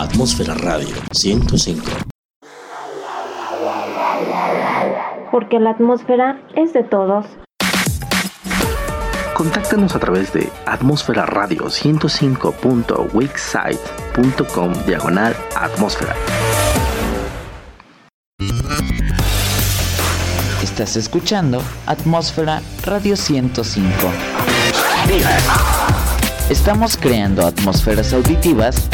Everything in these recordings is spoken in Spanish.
Atmósfera Radio 105. Porque la atmósfera es de todos. Contáctanos a través de atmósfera radio 105.wixsite.com diagonal atmósfera. Estás escuchando Atmósfera Radio 105. Estamos creando atmósferas auditivas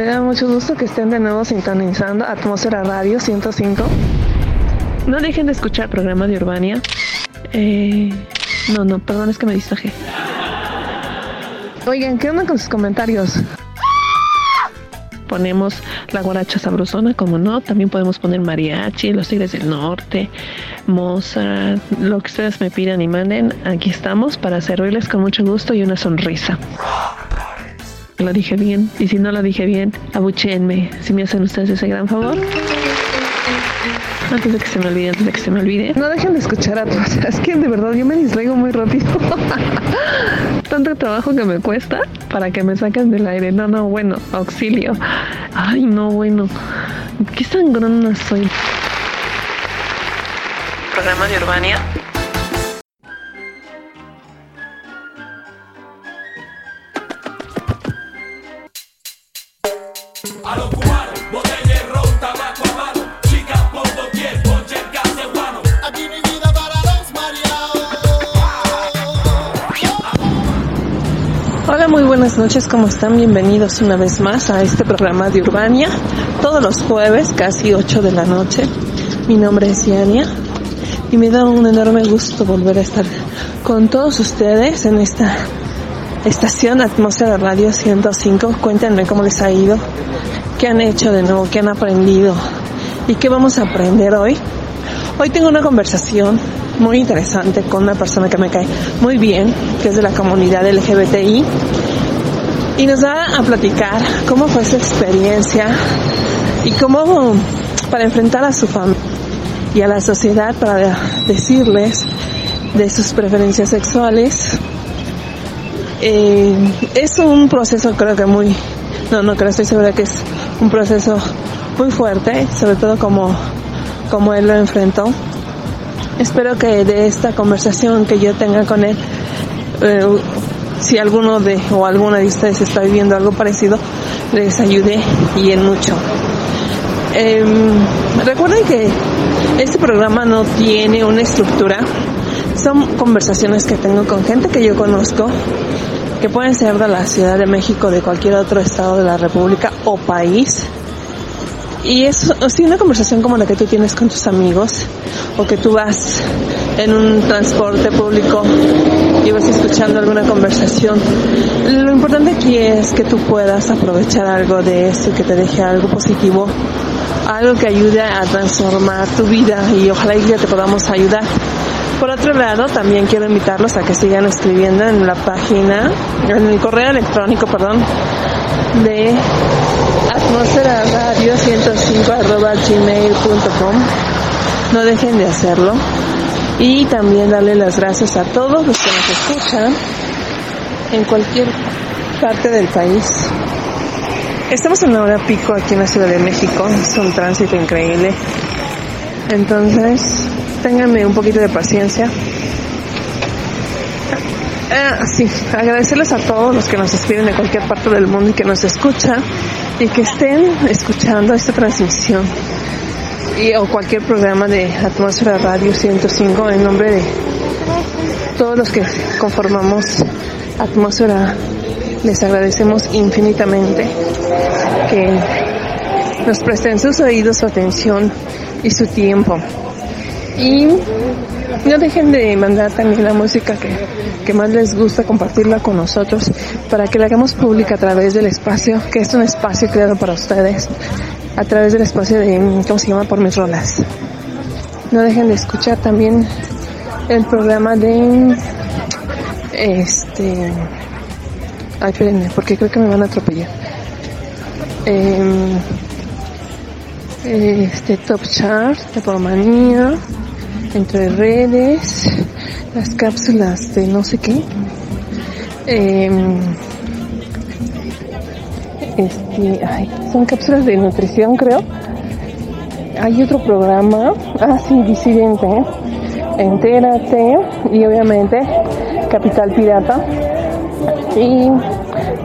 Me da mucho gusto que estén de nuevo sintonizando Atmósfera Radio 105. No dejen de escuchar el programa de Urbania. Eh, no, no, perdón, es que me distraje. Oigan, ¿qué onda con sus comentarios? Ponemos la guaracha sabrosona, como no. También podemos poner mariachi, los tigres del norte, Mozart, lo que ustedes me pidan y manden. Aquí estamos para servirles con mucho gusto y una sonrisa. Lo dije bien. Y si no lo dije bien, abuchenme. Si me hacen ustedes ese gran favor. Antes de que se me olvide, antes de que se me olvide. No dejen de escuchar a todos. Es que de verdad yo me distraigo muy rápido. Tanto trabajo que me cuesta para que me saquen del aire. No, no, bueno, auxilio. Ay, no, bueno. Qué sangrona soy. Programa de Urbania. Muy buenas noches, ¿cómo están? Bienvenidos una vez más a este programa de Urbania, todos los jueves, casi 8 de la noche. Mi nombre es Yania y me da un enorme gusto volver a estar con todos ustedes en esta estación Atmósfera Radio 105. Cuéntenme cómo les ha ido, qué han hecho de nuevo, qué han aprendido y qué vamos a aprender hoy. Hoy tengo una conversación muy interesante con una persona que me cae muy bien, que es de la comunidad LGBTI, y nos va a platicar cómo fue su experiencia y cómo para enfrentar a su familia y a la sociedad para decirles de sus preferencias sexuales. Eh, es un proceso creo que muy, no, no creo, estoy segura que es un proceso muy fuerte, sobre todo como, como él lo enfrentó. Espero que de esta conversación que yo tenga con él, eh, si alguno de o alguna de ustedes está viviendo algo parecido, les ayude y en mucho. Eh, recuerden que este programa no tiene una estructura, son conversaciones que tengo con gente que yo conozco, que pueden ser de la Ciudad de México, de cualquier otro estado de la República o país. Y es así una conversación como la que tú tienes con tus amigos o que tú vas en un transporte público y vas escuchando alguna conversación. Lo importante aquí es que tú puedas aprovechar algo de esto y que te deje algo positivo, algo que ayude a transformar tu vida y ojalá y ya te podamos ayudar. Por otro lado, también quiero invitarlos a que sigan escribiendo en la página, en el correo electrónico, perdón, de atmósfera radio 105 arroba gmail.com. No dejen de hacerlo. Y también darle las gracias a todos los que nos escuchan en cualquier parte del país. Estamos en la hora pico aquí en la Ciudad de México, es un tránsito increíble. Entonces, ténganme un poquito de paciencia. Ah, sí, agradecerles a todos los que nos escriben de cualquier parte del mundo y que nos escuchan y que estén escuchando esta transmisión y, o cualquier programa de Atmósfera Radio 105 en nombre de todos los que conformamos Atmósfera. Les agradecemos infinitamente que nos presten sus oídos, su atención y su tiempo. Y no dejen de mandar también la música que, que más les gusta, compartirla con nosotros para que la hagamos pública a través del espacio, que es un espacio creado para ustedes, a través del espacio de, ¿cómo se llama? Por mis rolas. No dejen de escuchar también el programa de, este, ay, espérenme, porque creo que me van a atropellar. Eh, este Top Chart, Tapomanía, Entre Redes, las cápsulas de no sé qué. Em, este, ay, son cápsulas de nutrición, creo. Hay otro programa, ah, sí, Disidente. Entérate y obviamente Capital Pirata. Y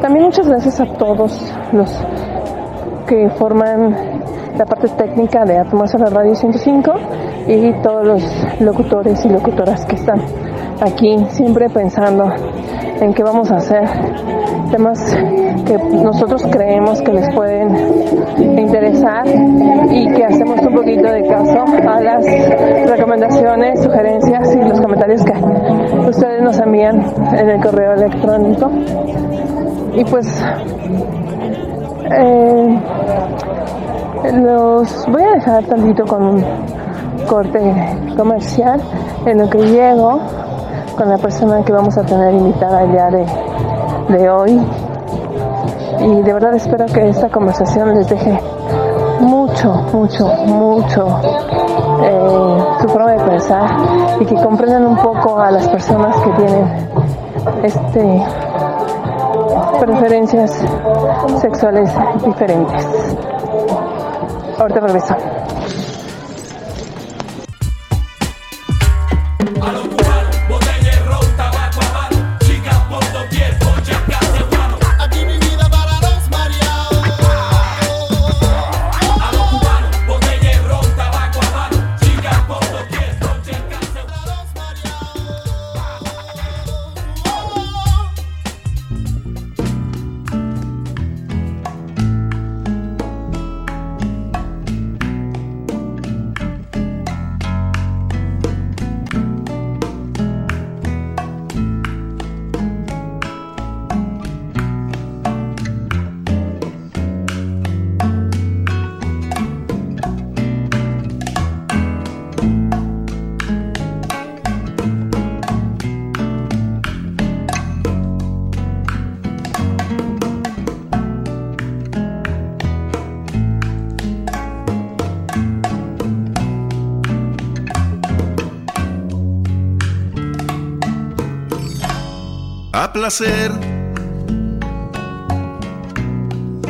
también muchas gracias a todos los que forman la parte técnica de Atmósfera Radio 105 y todos los locutores y locutoras que están aquí siempre pensando en qué vamos a hacer temas que nosotros creemos que les pueden interesar y que hacemos un poquito de caso a las recomendaciones, sugerencias y los comentarios que ustedes nos envían en el correo electrónico. Y pues eh, los voy a dejar tantito con un corte comercial en lo que llego con la persona que vamos a tener invitada el día de, hoy. Y de verdad espero que esta conversación les deje mucho, mucho, mucho eh, su forma de pensar y que comprendan un poco a las personas que tienen este preferencias sexuales diferentes. Ahorita regreso.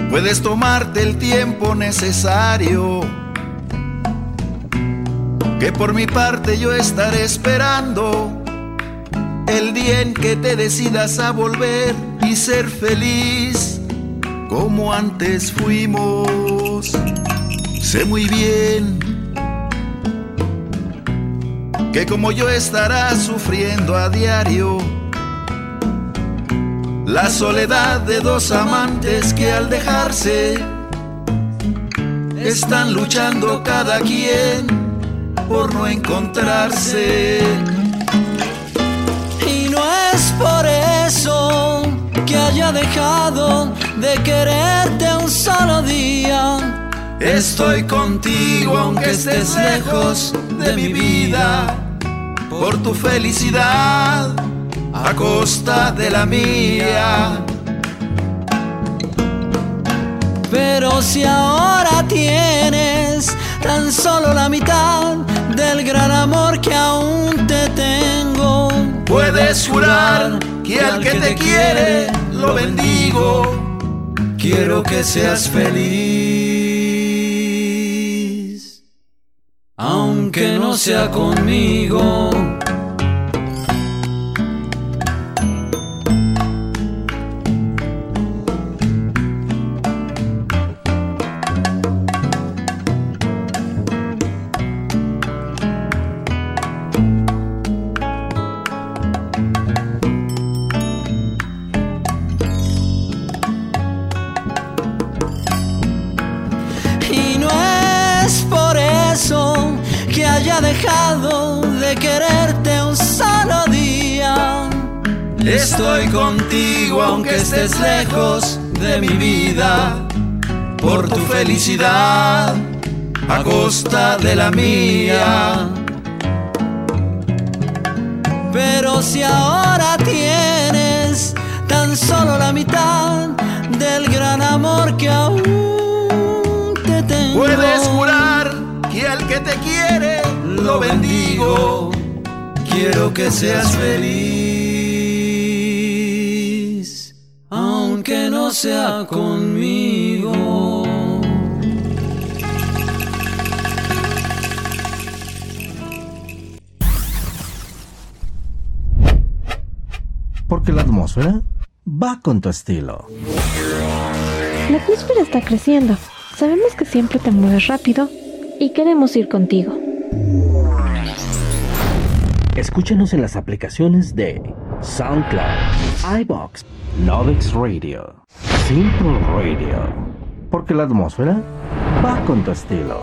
Puedes tomarte el tiempo necesario, que por mi parte yo estaré esperando el día en que te decidas a volver y ser feliz como antes fuimos. Sé muy bien que como yo estarás sufriendo a diario la soledad de dos amantes que al dejarse están luchando cada quien por no encontrarse. Y no es por eso que haya dejado de quererte un solo día. Estoy contigo aunque estés lejos de mi vida, por tu felicidad a costa de la mía. Pero si ahora tienes tan solo la mitad del gran amor que aún te tengo, Puedes jurar que al que te quiere lo bendigo. quiero que seas feliz, aunque no sea conmigo. Haya dejado de quererte un solo día. Estoy contigo aunque estés lejos de mi vida, por tu felicidad a costa de la mía. Pero si ahora tienes tan solo la mitad del gran amor que aún te tengo. Puedes jurar lo bendigo. quiero que seas feliz, aunque no sea conmigo. Porque la atmósfera va con tu estilo. La atmósfera está creciendo. Sabemos que siempre te mueves rápido y queremos ir contigo. Escúchanos en las aplicaciones de SoundCloud, iBox, Novix Radio, Simple Radio. Porque la atmósfera va con tu estilo.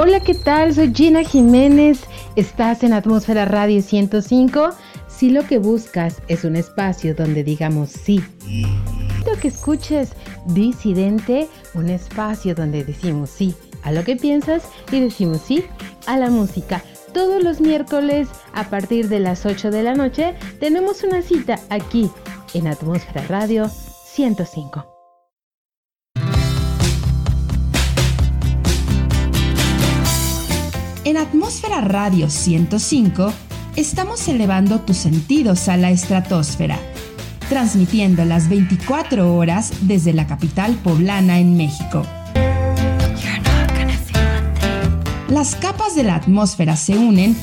Hola, ¿qué tal? Soy Gina Jiménez. Estás en Atmósfera Radio 105. Si lo que buscas es un espacio donde digamos sí. Lo que escuches Disidente, un espacio donde decimos sí a lo que piensas y decimos sí a la música. Todos los miércoles a partir de las 8 de la noche tenemos una cita aquí en Atmósfera Radio 105. En Atmósfera Radio 105 estamos elevando tus sentidos a la estratosfera, transmitiendo las 24 horas desde la capital poblana en México. Las capas de la atmósfera se unen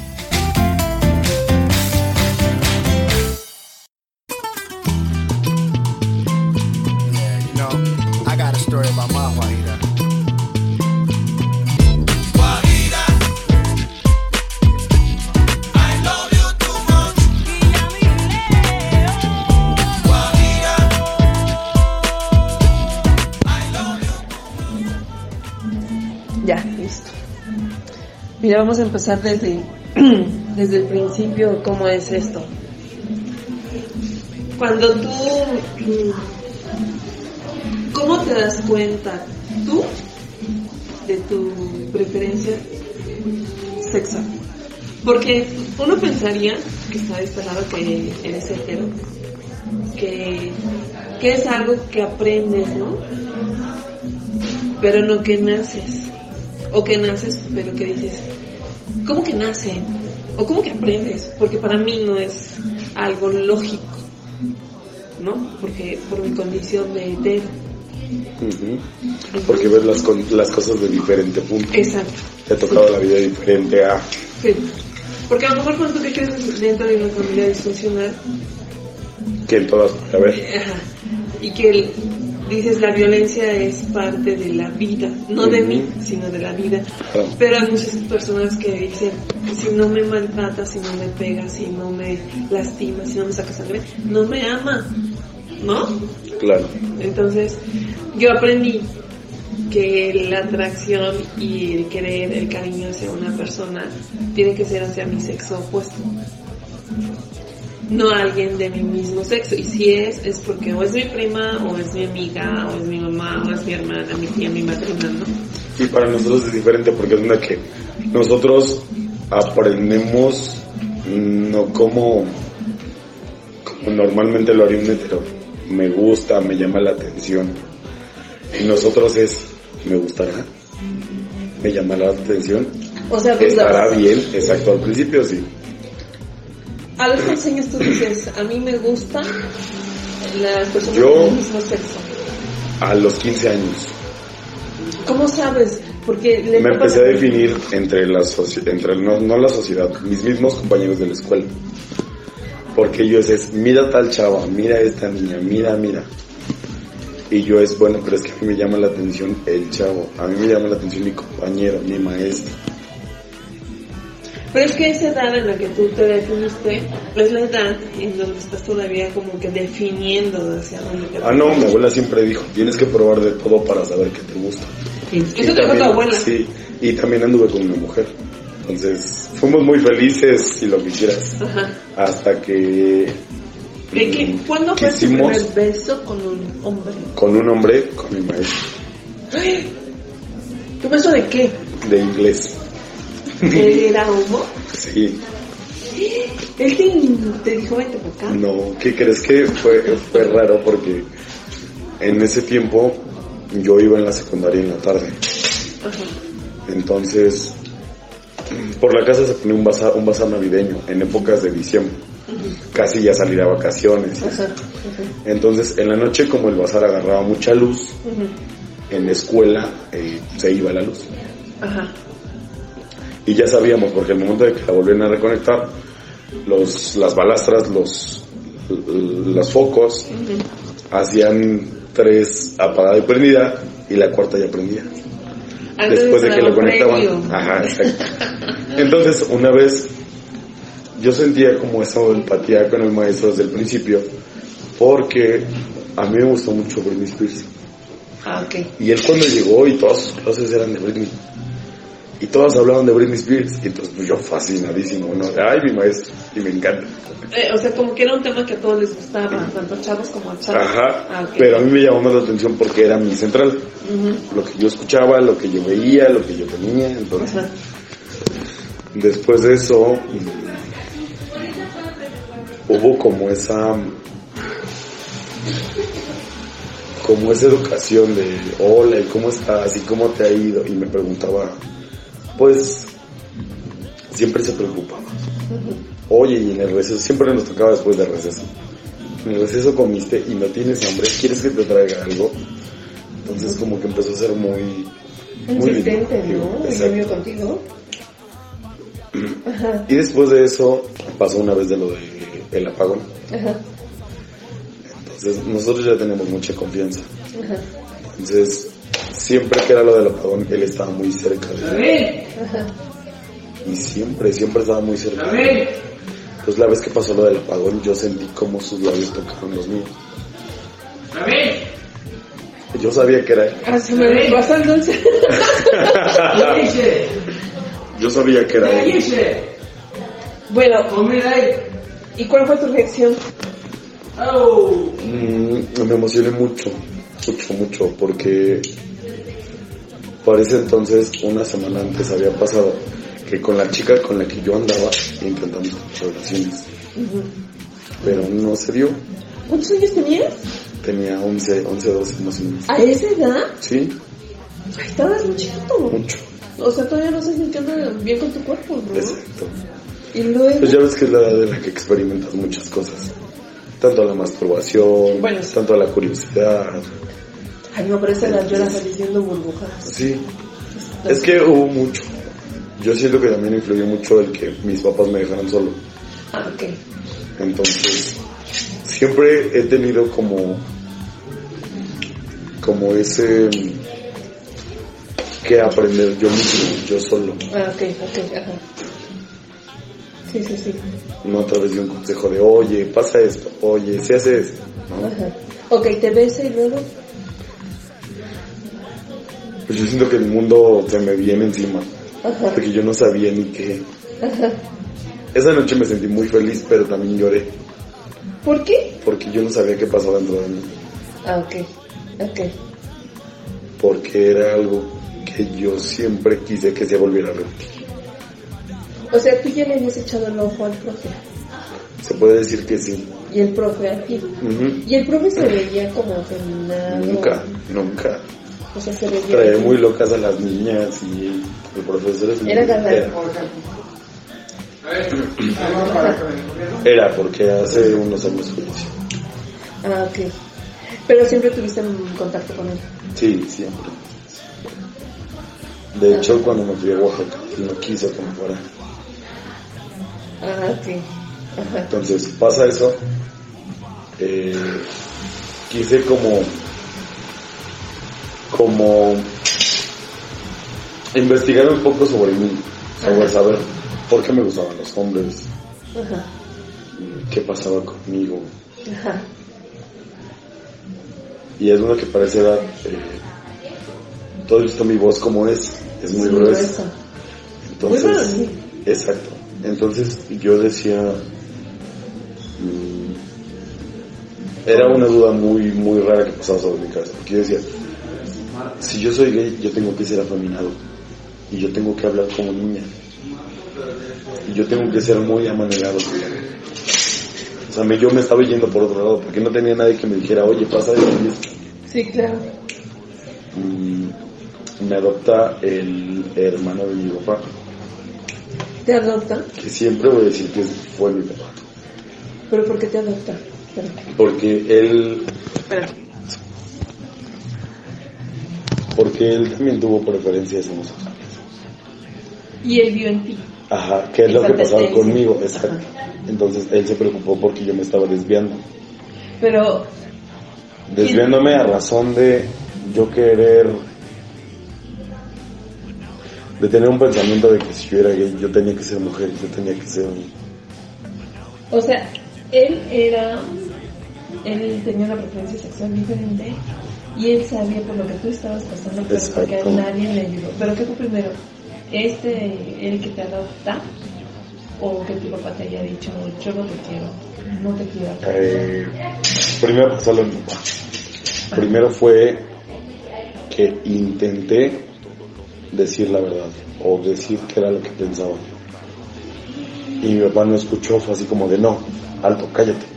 Mira, vamos a empezar desde, desde el principio, ¿cómo es esto? Cuando tú, mm, ¿cómo te das cuenta tú de tu preferencia sexual? Porque uno pensaría que está instalado que eres hetero, que, que es algo que aprendes, ¿no? Pero no que naces. O que naces, pero que dices, ¿cómo que nace? O ¿cómo que aprendes? Porque para mí no es algo lógico, ¿no? Porque por mi condición de hetero. Porque ves las, las cosas de diferente punto. Exacto. Te ha tocado la vida diferente a... Sí. Porque a lo mejor cuando tú que creces dentro de una familia disfuncional, que en todas a ver ajá, y que el- dices la violencia es parte de la vida, no de mí, sino de la vida. Claro. Pero hay muchas personas que dicen, si no me maltratas, si no me pegas, si no me lastimas, si no me sacas sangre, no me ama, ¿no? claro Entonces, yo aprendí que la atracción y el querer, el cariño hacia una persona tiene que ser hacia mi sexo opuesto. No alguien de mi mismo sexo. Y si es, es porque o es mi prima, o es mi amiga, o es mi mamá, o es mi hermana, mi tía, mi madrina, ¿no? y para nosotros es diferente porque es una que nosotros aprendemos no como como normalmente lo haría un hetero. Me gusta me llama la atención. Y nosotros es me gustará me llamará la atención. O sea, pues, estará bien exacto. Al principio sí A los cuántos años tú dices, a mí me gustan las personas Yo- del mismo sexo. a los 15 años ¿Cómo sabes? Porque le me empecé a definir entre la sociedad, entre no, no la sociedad, mis mismos compañeros de la escuela. Porque yo es, mira tal chava, mira esta niña, mira, mira. Y yo es, bueno, pero es que a mí me llama la atención el chavo, a mí me llama la atención mi compañero, mi maestro. Pero es que esa edad en la que tú te definiste es la edad en donde estás todavía como que definiendo hacia dónde te Ah, no, mi abuela siempre dijo, tienes que probar de todo para saber qué te gusta. Eso Y te dijo tu también- abuela. Sí, y también anduve con una mujer. Entonces, fuimos muy felices, si lo quisieras, Ajá. hasta que ¿De qué? ¿Cuándo fue tu primer beso con un hombre? con un hombre, con mi maestro. ¿Tu beso de qué? de inglés. ¿Era homo? Sí, Él te, te dijo, vente por acá. No, ¿qué crees que fue, fue raro? Porque en ese tiempo yo iba en la secundaria en la tarde. Ajá. Entonces, por la casa se ponía un bazar, un bazar navideño en épocas de diciembre. Casi ya salir a vacaciones. Ajá. Entonces, en la noche, como el bazar agarraba mucha luz, en la escuela eh, se iba la luz. Ajá. Y ya sabíamos, porque el momento de que la volvieron a reconectar, los, las balastras, los, los focos, hacían tres apagada y prendida, y la cuarta ya prendía. Antes Después de que lo conectaban. previo. Ajá, exacto. Entonces, una vez, yo sentía como esa empatía con el maestro desde el principio, porque a mí me gustó mucho Britney Spears. Ah, ok. Y él cuando llegó y todas sus clases eran de Britney. Y todas hablaban de Britney Spears. Y entonces pues yo fascinadísimo, ¿no? Ay, mi maestro. Y me encanta. Eh, o sea, como que era un tema que a todos les gustaba, tanto a chavos como a chavos. Ajá. Ah. Pero a mí me llamó más la atención porque era mi central. Lo que yo escuchaba, lo que yo veía, lo que yo tenía. Entonces, Ajá. después de eso, mm, hubo como esa... Como esa educación de, hola, ¿y cómo estás? ¿Y cómo te ha ido? Y me preguntaba, pues, siempre se preocupaba. Oye, y en el receso, siempre nos tocaba después del receso. En el receso comiste y no tienes hambre, ¿quieres que te traiga algo? Entonces como que empezó a ser muy... Muy. Insistente, ¿no? Exacto. contigo. Y después de eso pasó una vez de lo de el apagón. Ajá. Entonces nosotros ya tenemos mucha confianza. Ajá. Entonces siempre que era lo del apagón, él estaba muy cerca de. Ajá. Y siempre, siempre estaba muy cerca de mí. Entonces la vez que pasó lo del apagón, yo sentí como sus labios tocaron los míos. Yo sabía que era él. Ah. Yo sabía que era él. bueno, ¿y cuál fue tu reacción? Mm, me emocioné mucho, mucho, mucho, porque por ese entonces, una semana antes había pasado que con la chica con la que yo andaba intentamos relaciones, pero no se dio. ¿Cuántos años tenías? Tenía 11, 11, 12 más o menos. ¿A esa edad? Sí, Ay, estabas muy chiquito. mucho, O sea, todavía no estás sintiendo bien con tu cuerpo, ¿no? exacto. Y luego... Pues ya ves que es la edad en la que experimentas muchas cosas. Tanto la masturbación, Bueno, sí. tanto la curiosidad. Ay, no, pero edad yo era feliz viendo burbujas. Sí, es que hubo mucho. Yo siento que también influyó mucho el que mis papás me dejaran solo. Ah, ok. Entonces, siempre he tenido como, como ese que aprender yo mismo, yo solo, Ah, ok, ok, ajá. Sí, sí, sí. no a través de un consejo de, oye, pasa esto, oye, se hace esto, ¿no? Ajá. Ok, te besa y luego... Pues yo siento que el mundo se me viene encima, Ajá. porque yo no sabía ni qué. Ajá. Esa noche me sentí muy feliz, pero también lloré, ¿Por qué? porque yo no sabía qué pasaba dentro de mí, Ah, ok. Ok. porque era algo que yo siempre quise que se volviera a repetir. O sea, tú ya le habías echado el ojo al profe. Se puede decir que sí. Y el profe a ti. Ujú. Y el profe se veía como afeminado. Nunca, nunca. O sea, se muy locas a las niñas y el profesor es Era galán. Era porque hace unos años falleció. Ah, ok. Pero siempre tuviste un contacto con él. Sí, siempre. De hecho, cuando me fui a Oaxaca, no quiso que me fuera. Ah, ok. Ajá. Entonces pasa eso. Eh, quise como, como investigar un poco sobre mí, sobre Ajá. saber por qué me gustaban los hombres, Ajá. qué pasaba conmigo. Ajá. Y es una que parece edad, eh, todo visto mi voz como es, es muy Sí, gruesa. Entonces, Muy exacto. Entonces yo decía, mm, era una duda muy, muy rara que pasaba sobre mi cabeza. Porque yo decía, si yo soy gay, yo tengo que ser afeminado. Y yo tengo que hablar como niña. Y yo tengo que ser muy ella. O sea, me- yo me estaba yendo por otro lado porque no tenía nadie que me dijera, oye, pasa esto. Sí, claro. Mm, me adopta el hermano de mi papá, ¿Te adopta? que siempre voy a decir que fue mi papá. ¿Pero por qué te adopta? Espera. Porque él, Espera. Porque él también tuvo preferencias homosexuales. Y él vio en ti. Ajá, que es lo que pasaba conmigo, exacto. Entonces él se preocupó porque yo me estaba desviando. Pero, Desviándome a razón de yo querer, de tener un pensamiento de que si yo era gay, yo tenía que ser mujer, yo tenía que ser... o sea, él era. Él tenía una preferencia sexual diferente y él sabía por lo que tú estabas pasando, pero porque Exacto. nadie le ayudó. ¿Pero qué fue primero? ¿Este, el que te adopta? ¿O que tu papá te haya dicho, yo no te quiero, no te quiero? Eh, primero pasó lo de mi papá. Primero fue que intenté decir la verdad o decir que era lo que pensaba. Y mi papá no escuchó, fue así como de no, alto, cállate.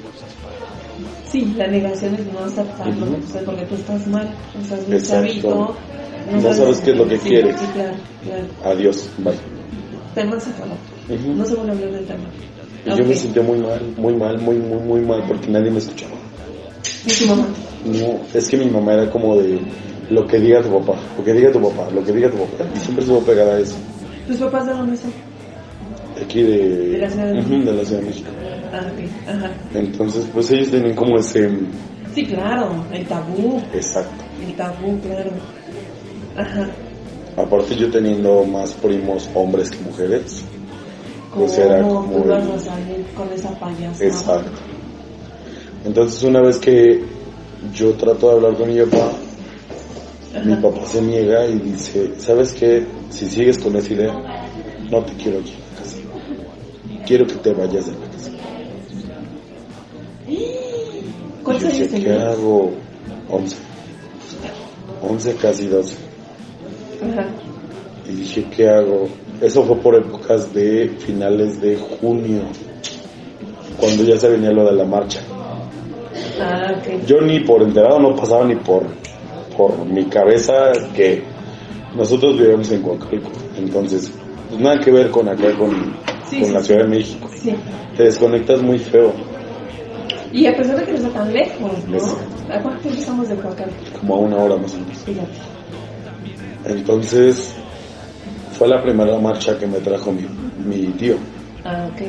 Sí, la negación es no aceptarlo, Ujú. o sea, porque tú estás mal, estás muy Exacto. chavito. No sabes qué es lo que sí, quieres. Sí, claro, claro. Adiós, bye. Tema se acabó. Ujú. No se vuelve a hablar del tema. Y yo me Ok. sentí muy mal, muy mal, muy, muy, muy mal porque nadie me escuchaba. ¿Y tu mamá? No, es que mi mamá era como de lo que diga tu papá, lo que diga tu papá, lo que diga tu papá. Y siempre estuvo pegada a eso. ¿Tus papás de dónde son? Aquí de, De la Ciudad de la Ciudad de México. Ajá. Entonces, pues ellos tienen como ese... Sí, claro, el tabú. Exacto. El tabú, claro. Ajá. Aparte yo teniendo más primos hombres que mujeres, pues era ¿Cómo como... tú vas el- a salir con esa payasa? Exacto. Entonces una vez que yo trato de hablar con mi papá, mi papá se niega y dice, ¿sabes qué? Si sigues con esa idea, no te quiero aquí en la casa. Quiero que te vayas de la ¿Cuántos años dije, ¿qué hago? 11. 11, casi 12. Ajá. Y dije, ¿qué hago? Eso fue por épocas de finales de junio, cuando ya se venía lo de la marcha. Ah, ok. Yo ni por enterado no pasaba ni por, por mi cabeza que nosotros vivíamos en Coacalco. Entonces, pues nada que ver con acá, con, Sí, con sí, la sí. Ciudad de México. Sí. Te desconectas muy feo, Y a pesar de que no está tan lejos, ¿A cuánto estamos de Coacalco? como a una hora más o menos. Fíjate. Entonces, fue la primera marcha que me trajo mi, mi tío. Ah, ok.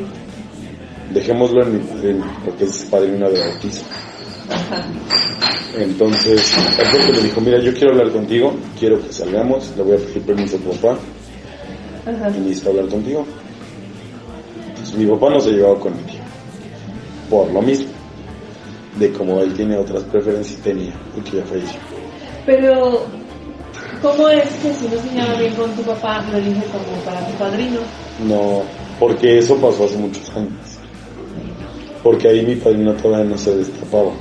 Dejémoslo en mi padrino, porque es padrino de bautizo. Ajá. Entonces, el me dijo, mira, yo quiero hablar contigo, quiero que salgamos, le voy a pedir permiso a tu papá Ajá. y necesito hablar contigo. Entonces, mi papá no se llevaba con mi tío, por lo mismo, de como él tiene otras preferencias, tenía, porque ya falleció. Pero, ¿cómo es que si no se llevaba bien con tu papá, lo dije como para tu padrino? No, porque eso pasó hace muchos años. Porque ahí mi padrino todavía no se destapaba,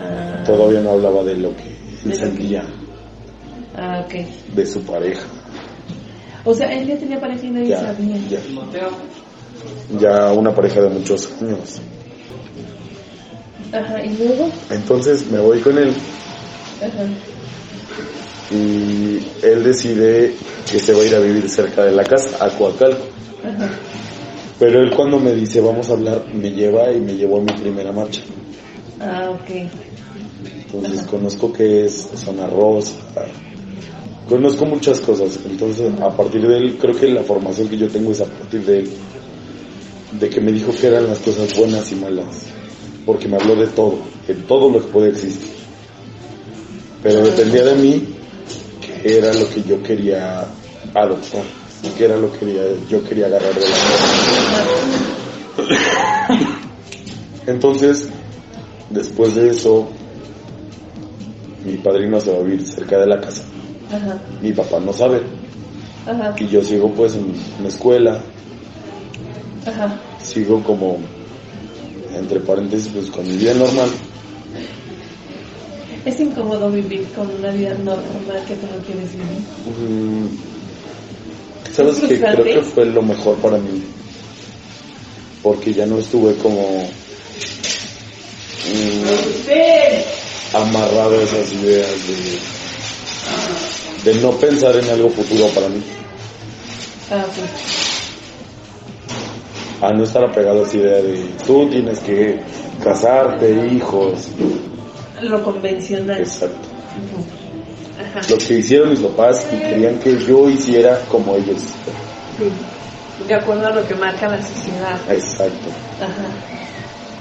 Ah, todavía no hablaba de lo que él que- sentía ah, ok. de su pareja. O sea, él ya tenía pareja y nadie Ya, sabía. ya. Ya una pareja de muchos años. Ajá, y luego, Entonces me voy con él ajá. y él decide que se va a ir a vivir cerca de la casa, a Coacalco. Ajá. Pero él cuando me dice vamos a hablar, me lleva y me llevó a mi primera marcha. Ah, ok. Entonces conozco que es zona rosa, conozco muchas cosas. Entonces a partir de él, creo que la formación que yo tengo es a partir de él, de que me dijo que eran las cosas buenas y malas, porque me habló de todo, de todo lo que puede existir. Pero dependía de mí que era lo que yo quería adoptar, que era lo que quería, yo quería agarrar de la mano. Entonces, después de eso, mi padrino se va a vivir cerca de la casa. Ajá. Mi papá no sabe. Ajá. Y yo sigo pues en la escuela, Ajá. sigo como, entre paréntesis, pues con mi vida normal. Es incómodo vivir con una vida normal que tú no quieres vivir. Mm, ¿Sabes ¿Es que Creo que fue lo mejor para mí. Porque ya no estuve como mm, amarrado a esas ideas de, de no pensar en algo futuro para mí. Ah, pues. A no estar apegado a esa idea de tú tienes que casarte, hijos. Lo convencional. Exacto. Ajá. Lo que hicieron mis papás y querían que yo hiciera como ellos. Sí. De acuerdo a lo que marca la sociedad. Exacto. Ajá.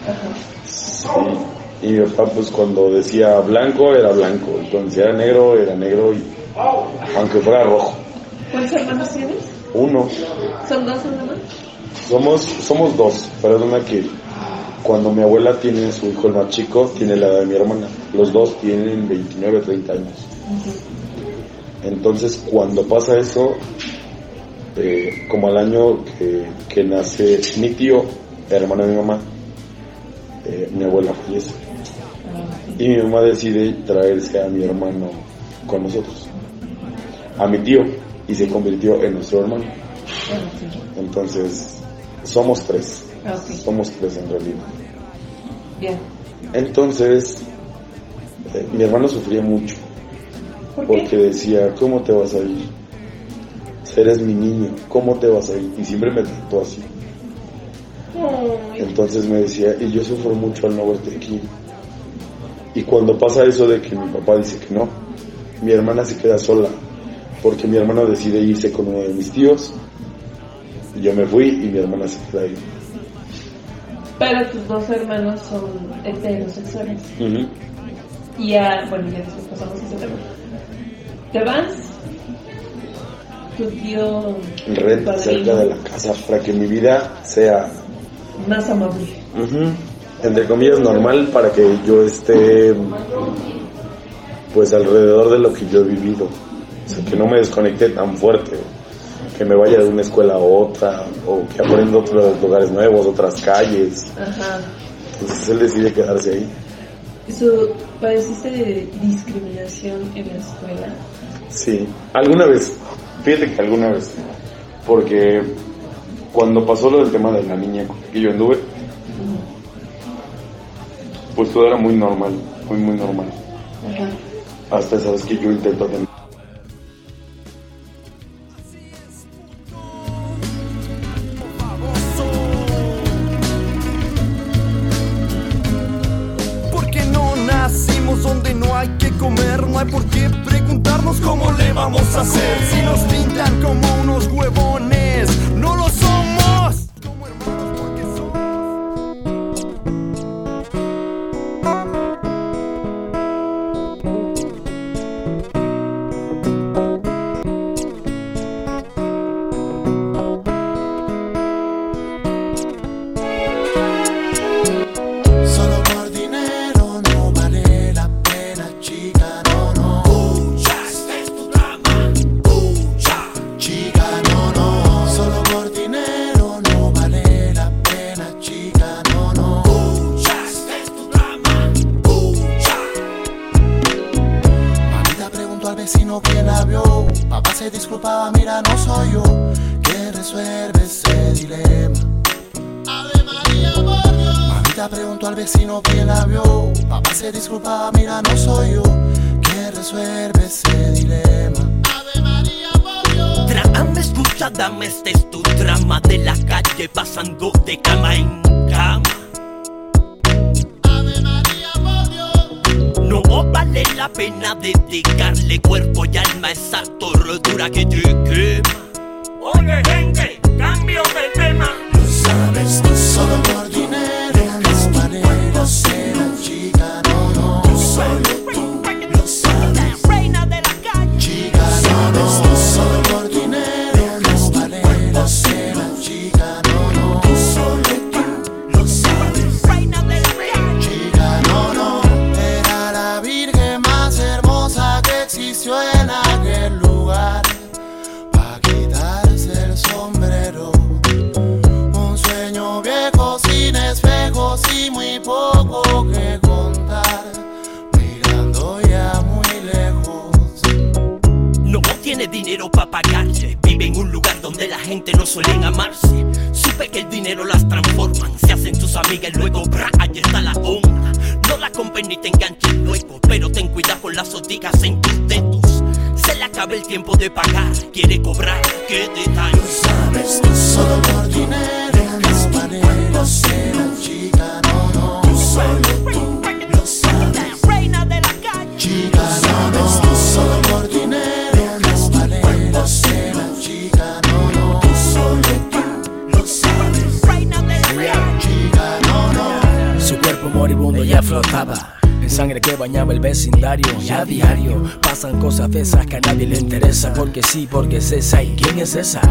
Ajá. Sí. Y mi papá, pues cuando decía blanco, era blanco. Y cuando decía negro, era negro. Y aunque fuera rojo. ¿Cuántos hermanos tienes? Uno. ¿Son dos más? Somos, somos dos. Una que cuando mi abuela tiene su hijo el más chico, tiene la edad de mi hermana. Los dos tienen 29, 30 años. Entonces, cuando pasa eso, eh, como al año que, que nace mi tío, hermano de mi mamá, eh, mi abuela fallece. Y mi mamá decide traerse a mi hermano con nosotros, a mi tío, y se convirtió en nuestro hermano. Entonces, somos tres. Somos tres en realidad. Bien. Entonces, eh, mi hermano sufría mucho. ¿Por qué? Porque decía, ¿cómo te vas a ir? Eres mi niño, ¿cómo te vas a ir? Y siempre me trató así. Ay. Entonces me decía, y yo sufro mucho al no verte aquí. Y cuando pasa eso de que mi papá dice que no, mi hermana se queda sola, porque mi hermano decide irse con uno de mis tíos, y yo me fui y mi hermana se queda ahí. Pero tus dos hermanos son heterosexuales. Ujú. Y ya, bueno, ya después pasamos a ese tema. ¿Te vas? Tu tío. Renta cerca de la casa para que mi vida sea Más amable. Ujú. entre comillas normal para que yo esté pues alrededor de lo que yo he vivido o sea que no me desconecte tan fuerte que me vaya de una escuela a otra o que aprenda otros lugares nuevos otras calles Ajá. entonces él decide quedarse ahí Eso, ¿Padeciste de discriminación en la escuela? sí alguna vez fíjate que alguna vez porque cuando pasó lo del tema de la niña que yo anduve pues todo era muy normal muy muy normal Ajá. hasta esa vez que yo intento tener el vecindario. Ya a diario pasan cosas de esas que a nadie le interesa. Porque sí, porque es esa. ¿Y quién es esa?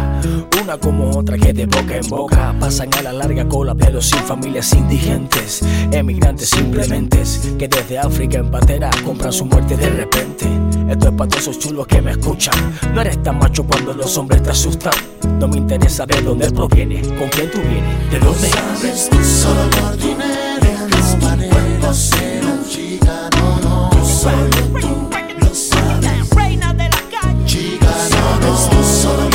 Una como otra que de boca en boca pasan a la larga cola, pero sin familias indigentes. Emigrantes simplemente que desde África en patera compran su muerte de repente. Esto es para todos esos chulos que me escuchan. No eres tan macho cuando los hombres te asustan. No me interesa de dónde proviene, con quién tú vienes, de dónde Sabes tú solo por dinero no no, no. Solo tú lo sabes. Reina de la calle. Chica, no, no. Solo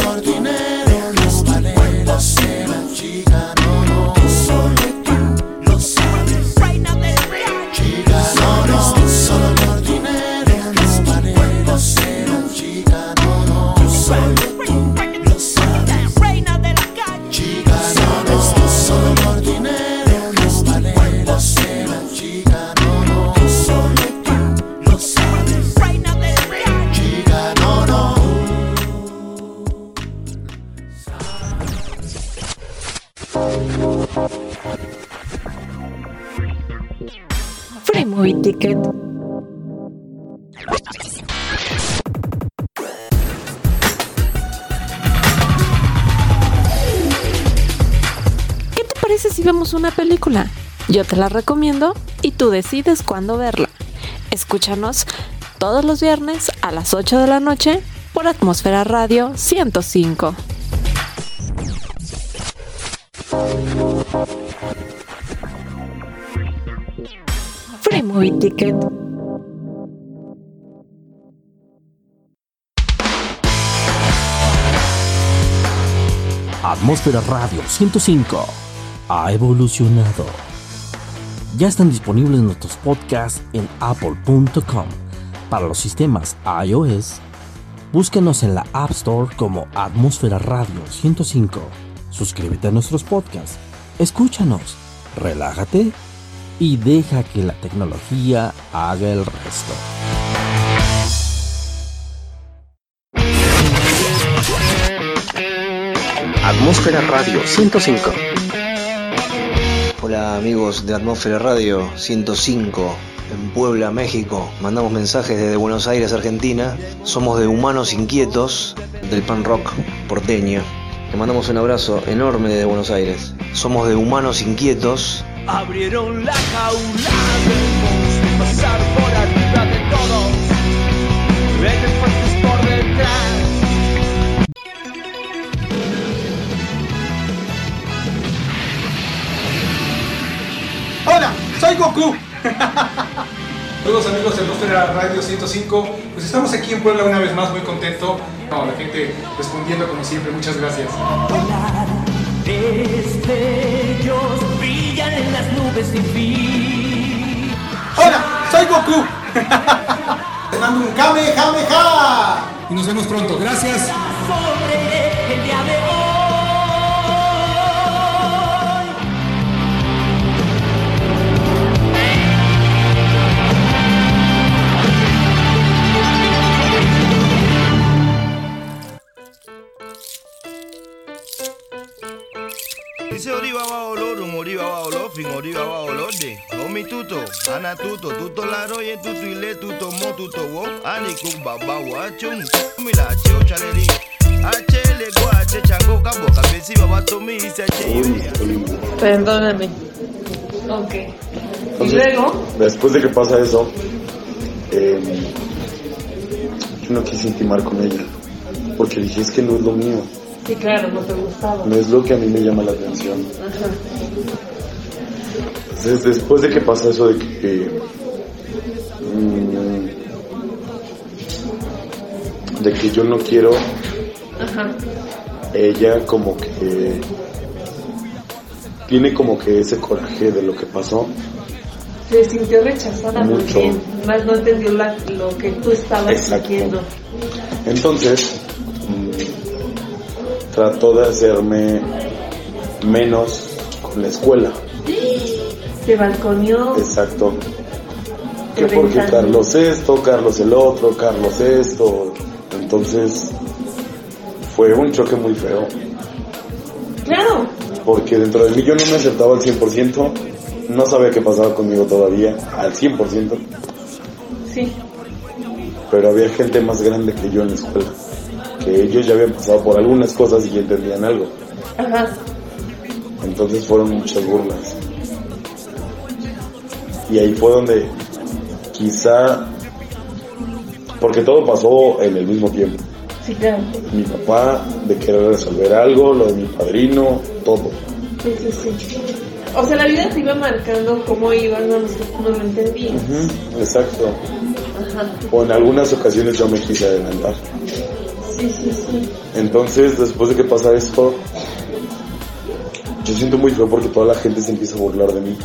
vemos una película? Yo te la recomiendo y tú decides cuándo verla. Escúchanos todos los viernes a las 8 de la noche por Atmósfera Radio 105. Free Movie Ticket. Atmósfera Radio 105 ha evolucionado. Ya están disponibles nuestros podcasts en apple.com para los sistemas iOS. Búsquenos en la App Store como Atmósfera Radio 105. Suscríbete a nuestros podcasts, escúchanos, relájate y deja que la tecnología haga el resto. Atmósfera Radio 105. Hola amigos de Atmósfera Radio 105 en Puebla, México. Mandamos mensajes desde Buenos Aires, Argentina. Somos de Humanos Inquietos del pan rock porteño. Le mandamos un abrazo enorme desde Buenos Aires. Somos de Humanos Inquietos. Abrieron la jaula pasar por arriba de todos, por detrás. Hola, soy Goku. Saludos amigos de Atmósfera Radio 105. Pues estamos aquí en Puebla una vez más, muy contento. No, la gente respondiendo como siempre, muchas gracias. Destellos brillan en las nubes sin fin. Hola, soy Goku. Te mando un Kamehameha. Y nos vemos pronto. Gracias. Sobre el día de hoy. Dice oriba va olor, un oriba va olor, fin oriba va olor de. Omi tuto, ana tuto, tuto la roye, tuto ile, tuto mo, tuto wo, ani kuk baba wachung. Mila che o chaleri, ache le go, ache chango cabo, cabezi baba tomi, se ache Perdóname. Ok. Y Entonces, luego, Después de que pasa eso, eh, yo no quise intimar con ella. Porque dije, es que no es lo mío. Sí, claro, no te gustaba. No es lo que a mí me llama la atención. Ajá. Entonces, después de que pasa eso de que... que, mm, de que yo no quiero Ajá. Ella como que tiene como que ese coraje de lo que pasó. Se sintió rechazada muy Mucho. bien. Más no entendió la- lo que tú estabas Exacto. Entonces, trató de hacerme menos con la escuela. Te balconeó. Exacto. Que porque. Carlos esto, Carlos el otro, Carlos esto. Entonces, fue un choque muy feo. Claro. Porque dentro de mí yo no me aceptaba al 100%. No sabía qué pasaba conmigo todavía, al 100%. Sí. Pero había gente más grande que yo en la escuela. Que ellos ya habían pasado por algunas cosas y ya entendían algo. Ajá. Entonces fueron muchas burlas. Y ahí fue donde quizá, porque todo pasó en el mismo tiempo. Sí, claro. Mi papá de querer resolver algo, lo de mi padrino, todo. Sí, sí, sí. O sea, la vida te iba marcando cómo iban, no, no lo entendías. Ujú, Exacto. Ajá. O en algunas ocasiones yo me quise adelantar. Sí, sí, sí. Entonces, después de que pasa esto, yo siento muy feo porque toda la gente se empieza a burlar de mí.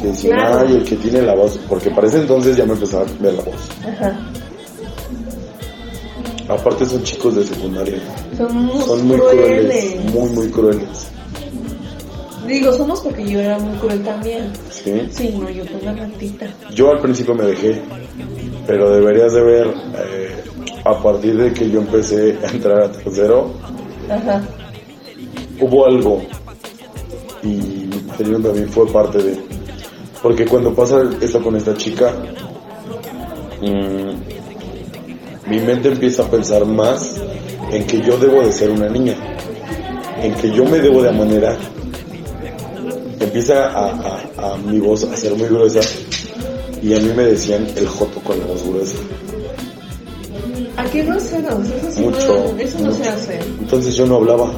Que Claro. ay, el que tiene la voz, porque para ese entonces ya me empezaba a cambiar la voz. Ajá. Aparte son chicos de secundaria. Son muy, Son muy crueles. crueles, muy, muy crueles. Digo, somos porque yo era muy cruel también. ¿sí? Sí, no, yo fui una ratita. Yo al principio me dejé, pero deberías de ver, eh, a partir de que yo empecé a entrar a tercero, Ajá. hubo algo. Y mi padrino también fue parte de porque cuando pasa esto con esta chica mm, mi mente empieza a pensar más en que yo debo de ser una niña en que yo me debo de amanerar empieza a, a- a mi voz a ser muy gruesa y a mí me decían el joto con la voz gruesa ¿A qué groseros? Eso sí Mucho, no, eso no se hace. entonces yo no hablaba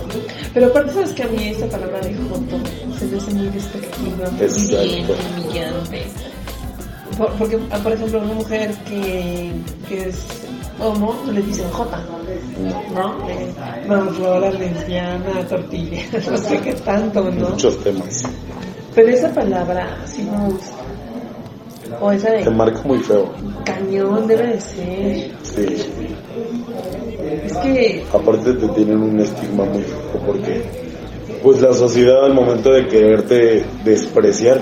Pero aparte sabes que a mí esta palabra de joto se me hace muy despectiva, muy humillante. Por- porque, ah, por ejemplo, una mujer que, que es homo le dicen jota, ¿no? Vamos, ahora lesbiana, tortilla, no sé qué tanto, ¿no? muchos temas Pero esa palabra sí me gusta. O esa te marca muy feo cañón debe de ser. sí Es que aparte te tienen un estigma muy feo porque pues la sociedad al momento de quererte despreciar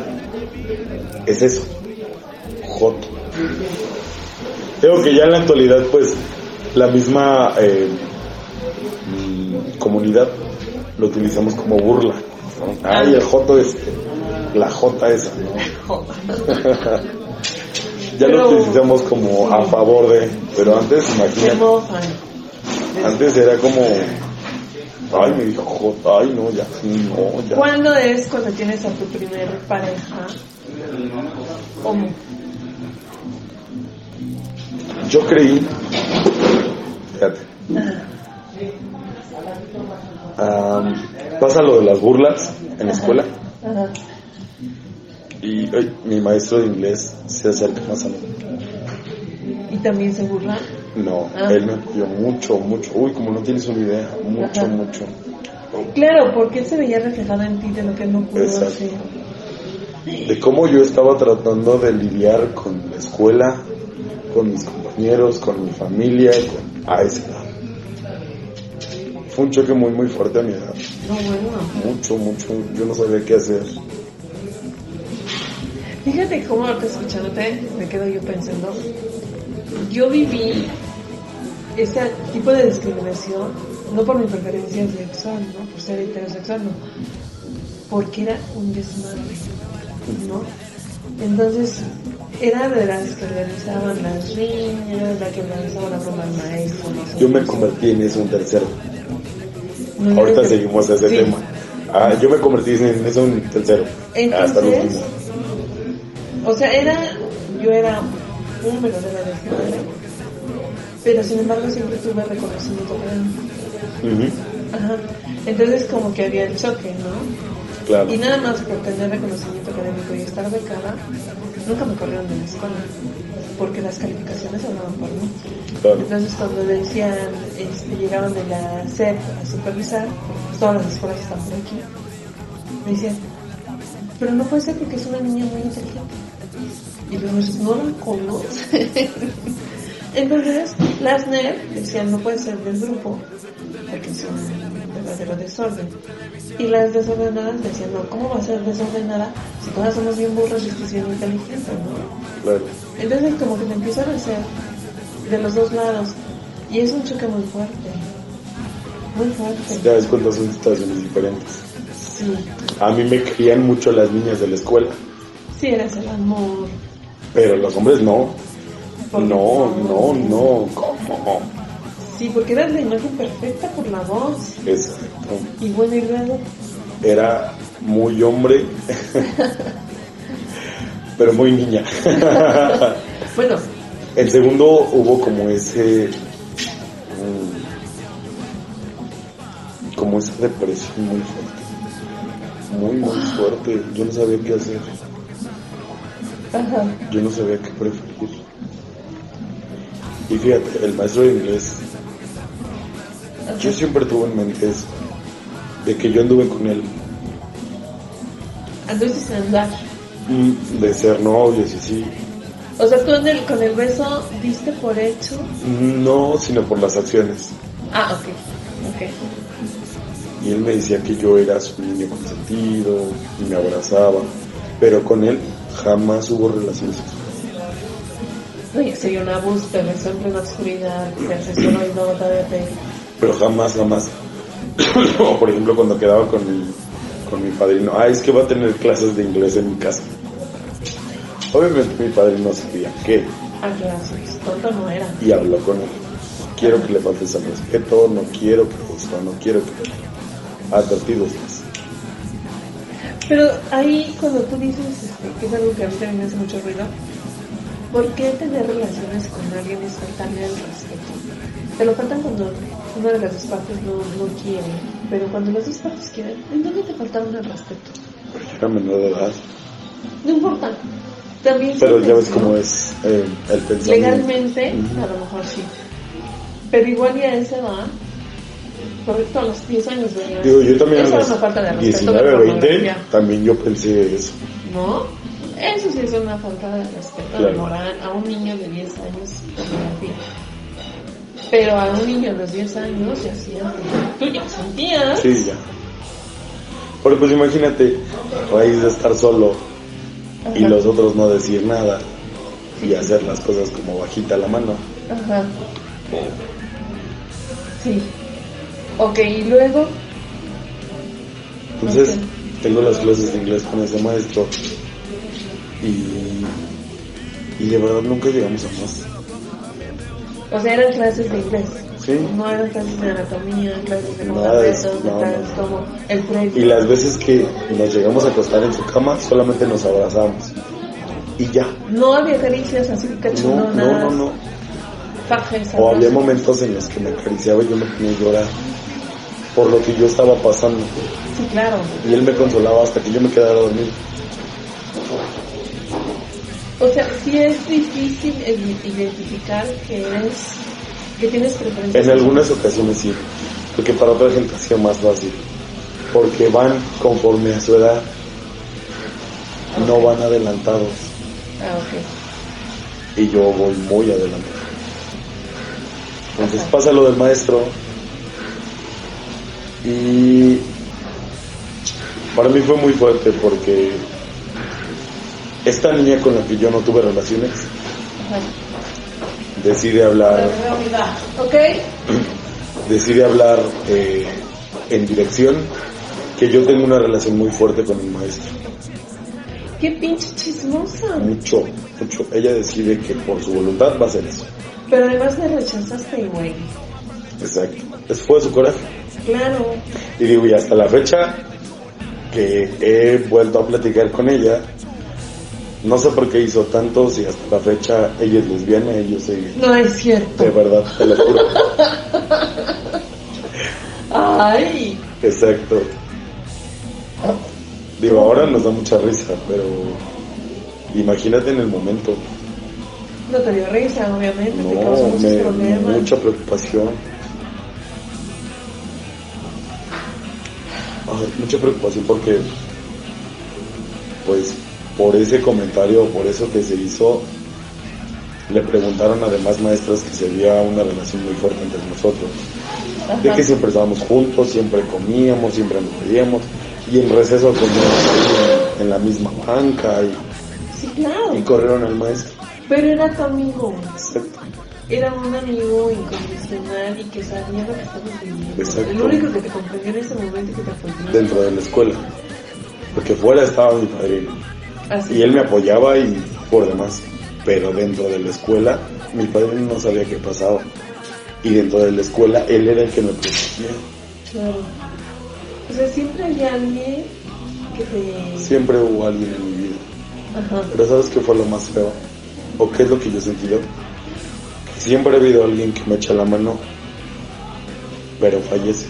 es eso joto creo que ya en la actualidad pues la misma eh, mm, comunidad lo utilizamos como burla ¿no? ay el joto es la jota esa ya lo utilizamos como a favor de pero antes imagínate antes era como, ay, me dijo ay, no, ya, no, ya. ¿Cuándo es cuando tienes a tu primer pareja? Homo. Yo creí, fíjate, pasa lo de las burlas en la escuela Ajá. Y ay, mi maestro de inglés se acerca más a mí. Y también se burla. No, Ah. él me apoyó mucho, mucho, uy, como no tienes una idea, mucho, Ajá. mucho. Claro, porque él se veía reflejado en ti de lo que él no pudo Exacto. hacer. de cómo yo estaba tratando de lidiar con la escuela, con mis compañeros, con mi familia, con... a esa edad. Fue un choque muy muy fuerte a mi edad. No, bueno. Mucho, mucho. Yo no sabía qué hacer. Fíjate cómo ahorita escuchándote me quedo yo pensando. Yo viví este tipo de discriminación, no por mi preferencia sexual, ¿no? Por ser heterosexual, no. Porque era un desmadre, ¿no? Entonces, era de las que organizaban las riñas, la que organizaban la broma al maestro, no Yo me convertí en eso un tercero. No, Ahorita seguimos ese Sí. tema. Ah, yo me convertí en eso un tercero. Hasta el Entonces, último. O sea, era, yo era un verdadero desmadre, pero sin embargo siempre tuve reconocimiento académico. Ujú, Ajá. Entonces como que había el choque, ¿no? Claro. Y nada más por tener reconocimiento académico y estar becada, nunca me corrieron de la escuela. porque las calificaciones hablaban por mí. Claro. Entonces cuando decían, este, llegaban de la SEP a supervisar, pues todas las escuelas están por aquí, me decían, pero no puede ser porque es una niña muy inteligente. Y dices, no la conoces. Entonces las NEP decían, no puede ser del grupo, porque es un verdadero desorden. Y las desordenadas decían, no, ¿cómo va a ser desordenada si todas somos bien burras y usted es bien inteligente, no? Claro. Entonces como que te empiezan a hacer de los dos lados. Y es un choque muy fuerte. Muy fuerte. Ya ves cuántas son situaciones diferentes. Sí. A mí me querían mucho las niñas de la escuela, Sí, eres el amor. Pero los hombres no. No, no, no, ¿cómo? Sí, porque eres la imagen perfecta por la voz. Exacto. Y bueno, y luego. Era muy hombre, pero muy niña. Bueno, El segundo hubo como ese. mm, como esa depresión muy fuerte. Muy, muy fuerte. Yo no sabía qué hacer. Ajá. Yo no sabía qué preferir. Y fíjate, el maestro de inglés, yo siempre tuve en mente eso, de que yo anduve con él, Entonces andar. mm, de ser novios y así. O sea, tú en el- con el beso diste por hecho. No, sino por las acciones. Ah, ok. Ok. Y él me decía que yo era su niño consentido y me abrazaba, pero con él jamás hubo relaciones sexuales. No, ya sería un abuso, te besó en plena oscuridad, no todavía te. Pero jamás, jamás. o por ejemplo cuando quedaba con mi, con mi padrino, ah, es que va a tener clases de inglés en mi casa. Obviamente mi padrino sabía qué Ah, gracias. Tonto no era. y habló con él. Quiero que le faltes al respeto, no quiero que esto, no quiero que advertidos. Pero ahí cuando tú dices este, que es algo que a mí también me hace mucho ruido, ¿por qué tener relaciones con alguien es faltarle el respeto? Te lo faltan cuando una de las dos partes no, no quiere, pero cuando las dos partes quieren, ¿en dónde te faltaron el respeto? Era menor de edad. No importa. También Pero ya ves cómo es eh, el pensamiento. Legalmente, a lo mejor sí. Pero igual ya a esa edad, correcto, a los 10 años, ¿verdad? Digo, yo también a Esa los es una falta de respeto 19, de 20, pornografía, también yo pensé eso. ¿No? Eso sí es una falta de respeto Claro. de moral a un niño de 10 años pornografía. Pero a un niño de los 10 años ya hacía. Tú ya sentías. Sí, ya. Pero pues imagínate, a raíz de estar solo y Ajá. los otros no decir nada y hacer las cosas como bajita la mano. Ajá. Sí. Ok, y luego. Entonces, Ok. tengo las clases de inglés con ese maestro y, y de verdad nunca llegamos a más. O sea, eran clases de inglés. Sí. No eran clases de anatomía, clases de Nada de eso, comportamiento, no, clases como el previo. Y las veces que nos llegamos a acostar en su cama, solamente nos abrazamos. Y ya. No había caricias así No, cachondonas. no, no, no. fajes, O había momentos en los que me acariciaba y yo me ponía a llorar por lo que yo estaba pasando. Sí, claro. Y él me consolaba hasta que yo me quedara dormido. O sea, sí es difícil id- identificar que eres, que tienes preferencias. En algunas ocasiones sí, porque para otra gente ha sido más fácil. Porque van conforme a su edad, no van adelantados. Ah, ok. Y yo voy muy adelantado. Entonces pasa lo del maestro. Y para mí fue muy fuerte porque esta niña con la que yo no tuve relaciones Ajá. decide hablar Ok. decide hablar eh, en dirección que yo tengo una relación muy fuerte con el maestro. Qué pinche chismosa. Mucho, mucho. Ella decide que por su voluntad va a hacer eso. Pero además me rechazaste, güey. Exacto. Eso fue su coraje. Claro. Y digo, y hasta la fecha que he vuelto a platicar con ella, no sé por qué hizo tanto, si hasta la fecha ella es lesbiana y yo soy No es cierto. de verdad, te lo juro. Ay. Exacto. Digo, ahora nos da mucha risa, pero imagínate en el momento. No te dio risa, obviamente, te causó No, muchos me, problemas. mucha preocupación. Mucha preocupación porque, pues, por ese comentario, por eso que se hizo, le preguntaron a demás maestras que se había una relación muy fuerte entre nosotros. De que siempre estábamos juntos, siempre comíamos, siempre nos veíamos, y en receso comíamos en, la misma banca, y, Sí, claro. y corrieron al maestro. Pero era tu amigo. Era un amigo incondicional y que sabía lo que estabas viviendo. Exacto. El único que te comprendió en ese momento y que te apoyó. dentro de la escuela. Porque fuera estaba mi padrino. Así. Y él me apoyaba y por demás. Pero dentro de la escuela, mi padrino no sabía qué pasaba. Y dentro de la escuela, él era el que me protegía. Claro. O sea, siempre hay alguien que te... Siempre hubo alguien en mi vida. Ajá. Pero ¿sabes qué fue lo más feo? ¿O qué es lo que yo he sentido? Siempre ha habido alguien que me echa la mano, pero fallece.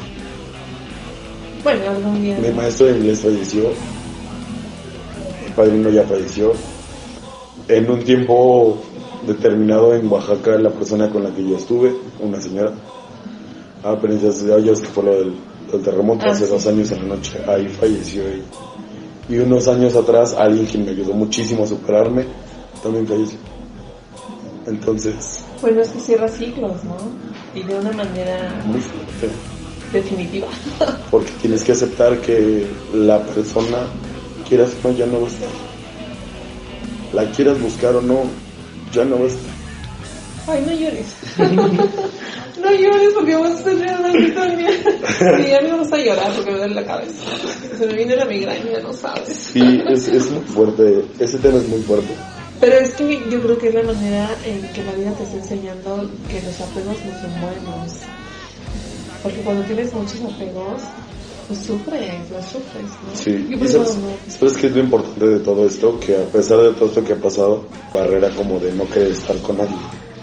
Bueno, algún día. Mi maestro de inglés falleció. Mi padrino ya falleció. En un tiempo determinado en Oaxaca, la persona con la que yo estuve, una señora, ah, Princesa de Hoyos, que fue lo del, del terremoto Ah, hace sí. dos años en la noche, ahí falleció ella. Y unos años atrás, alguien que me ayudó muchísimo a superarme, también falleció. Entonces, Bueno, es que cierra ciclos, ¿no? Y de una manera muy fuerte. definitiva. Porque tienes que aceptar que la persona, quieras o no, ya no va a estar. La quieras buscar o no, ya no va a estar. Ay, no llores. no llores porque vas a tener a mí también. Sí, a mí me gusta llorar porque me duele la cabeza. Se me viene la migraña, no sabes. Sí, es, es muy fuerte, ese tema es muy fuerte. Pero es que yo creo que es la manera en que la vida te está enseñando que los apegos no son buenos. Porque cuando tienes muchos apegos, pues sufres, los sufres, ¿no? Sí, y sabes, sabes qué es lo importante de todo esto, que a pesar de todo esto que ha pasado, barrera como de no querer estar con nadie.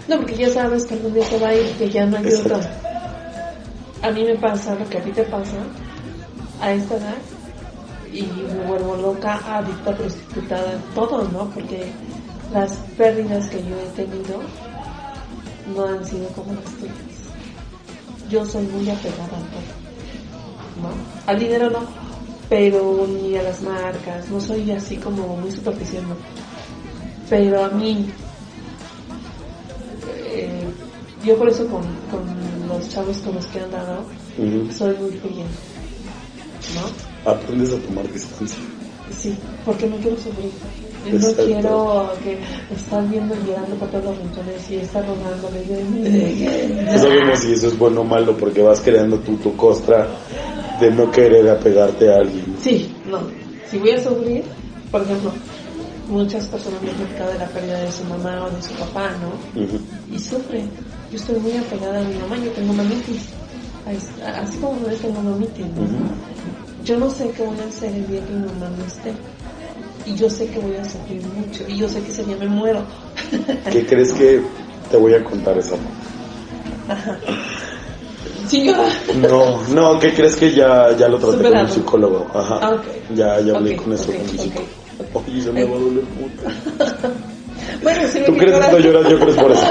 No, porque ya sabes que algún día se va a ir, que ya no hay Exacto. otra. A mí me pasa lo que a ti te pasa a esta edad y me vuelvo loca, adicta, prostitutada, todo, ¿no? Porque las pérdidas que yo he tenido no han sido como las tuyas. Yo soy muy apegada a todo, ¿no? Al dinero no, pero ni a las marcas, no soy así como muy superficial, ¿no? Pero a mí, eh, yo por eso con, con los chavos con los que he andado, Ujú. soy muy fría, ¿no? Aprendes a tomar distancia. Sí, porque no quiero sufrir. Yo no quiero que estar viendo y llorando por todos los rincones y estar rogándole. de- No sabemos si eso es bueno o malo porque vas creando tú tu costra de no querer apegarte a alguien. Sí, no. Si voy a sufrir, por ejemplo, muchas personas me han platicado de la pérdida de su mamá o de su papá, ¿no? Y sufren. Yo estoy muy apegada a mi mamá, yo tengo mamitis. As- Así como ustedes tengo mamitis, ¿no? Yo no sé qué voy a hacer el día que mi mamá no esté. Y yo sé que voy a sufrir mucho. Y yo sé que ese día me muero. ¿Qué crees que te voy a contar esa? Ajá. Sí, yo. No, no, ¿qué crees que ya, ya lo traté con Superado. un psicólogo? Ajá. Ah. Ya, ya hablé con eso con mi ok. psicólogo. Oye, se me va a doler mucho. Bueno, sí me ¿Tú crees que no lloras? Yo creo por eso.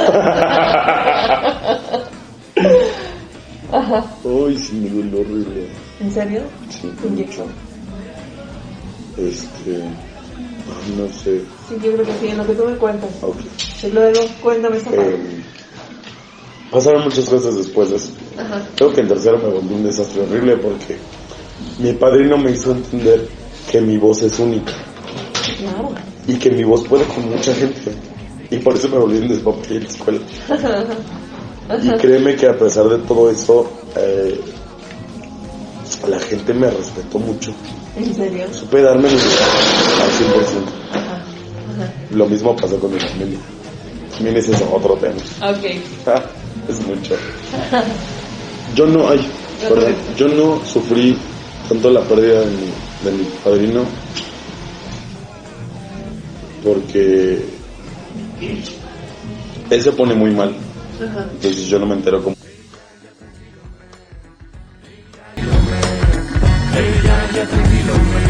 Ajá. Uy, sí, me duele horrible. ¿En serio? Sí. Inyección. Este. No sé. Sí, yo creo que sí, en lo que tú me cuentas. Ok. Y luego, cuéntame esa parte. Eh, pasaron muchas cosas después de eso. Ajá. Creo que en tercero me volví un desastre horrible porque mi padrino me hizo entender que mi voz es única Claro. y que mi voz puede con mucha gente. Y por eso me volví un despapalle en la escuela. Y Ajá. créeme que a pesar de todo eso, eh, la gente me respetó mucho. ¿En serio? Supe darme mi al 100%. Ajá. Ajá. Lo mismo pasó con mi familia. También ese es otro tema. Ok. Ah, es mucho. Yo no, ay, perdón, yo no sufrí tanto la pérdida de mi, de mi padrino porque él se pone muy mal. Entonces yo no me entero cómo. Radio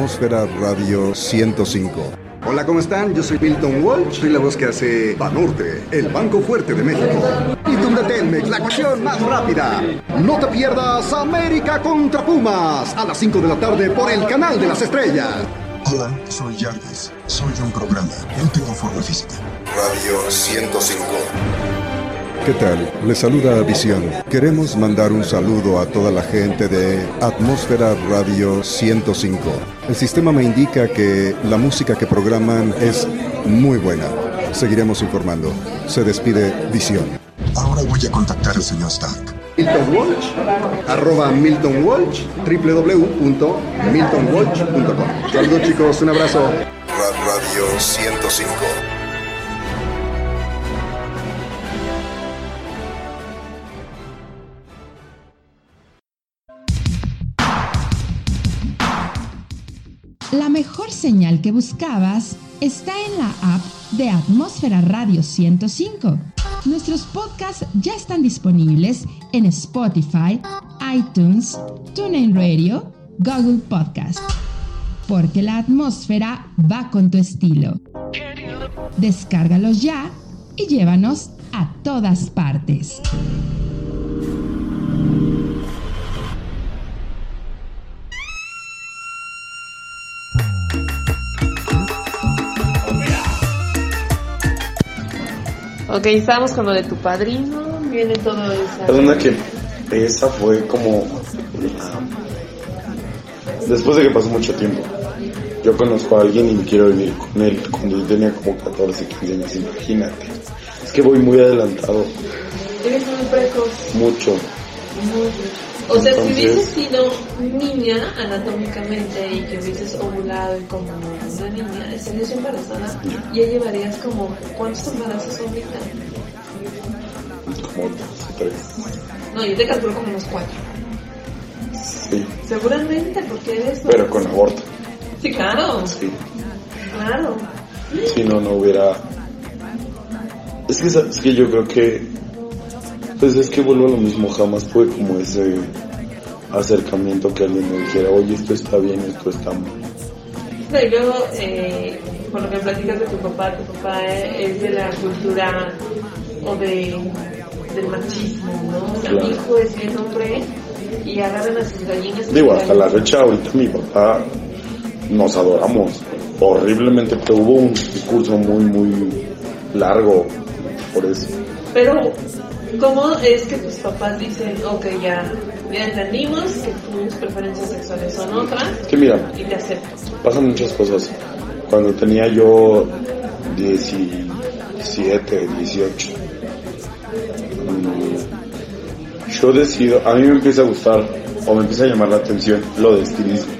Atmósfera Radio 105. Hola, ¿cómo están? Yo soy Milton Walsh, soy la voz que hace Banorte, el Banco Fuerte de México. Y de Telmex, la ocasión más rápida. No te pierdas América contra Pumas a las 5 de la tarde por el canal de las estrellas. Hola, soy Jarvis. Soy de un programa. No tengo forma física. Radio 105. ¿Qué tal? Les saluda Visión. Queremos mandar un saludo a toda la gente de Atmósfera Radio 105. El sistema me indica que la música que programan es muy buena. Seguiremos informando. Se despide Visión. Ahora voy a contactar al señor Stark. Milton Walsh, arroba Milton Walsh, www.miltonwalsh.com. Saludos chicos, un abrazo. Radio 105. La mejor señal que buscabas está en la app de Atmósfera Radio 105. Nuestros podcasts ya están disponibles en Spotify, iTunes, TuneIn Radio, Google Podcast. Porque la atmósfera va con tu estilo. Descárgalos ya y llévanos a todas partes. Ok, estábamos con lo de tu padrino, viene todo eso. Perdona que esa fue como... Después de que pasó mucho tiempo. Yo conozco a alguien y me quiero vivir con él cuando yo tenía como 14, 15 años, imagínate. Es que voy muy adelantado, Eres muy precoz. mucho. muy- O sea, si hubieses sido niña anatómicamente y que hubieses ovulado y como una niña, estarías embarazada, ya llevarías como, ¿cuántos embarazos ahorita? Como tres. No, yo te calculo como unos cuatro. Sí, Seguramente, porque eres... pero con aborto. Sí, claro. Sí. Claro. Si no, no hubiera... Es que, es que yo creo que... Pues es que vuelvo a lo mismo, jamás fue como ese acercamiento que alguien me dijera, oye, esto está bien, esto está mal. No, y luego, eh, por lo que platicas de tu papá, tu papá es de la cultura o de, del machismo, ¿no? O sea, Claro. mi hijo es bien hombre y agarran a sus gallinas. Digo, hasta la fecha, ahorita mi papá nos adoramos horriblemente, pero hubo un discurso muy, muy largo por eso. Pero, ¿cómo es que tus papás dicen, ok, ya, ya entendimos que tus preferencias sexuales son otras que mira, y te acepto? pasan muchas cosas. Cuando tenía yo 17, 18, mm, yo decido, a mí me empieza a gustar o me empieza a llamar la atención lo de estilismo.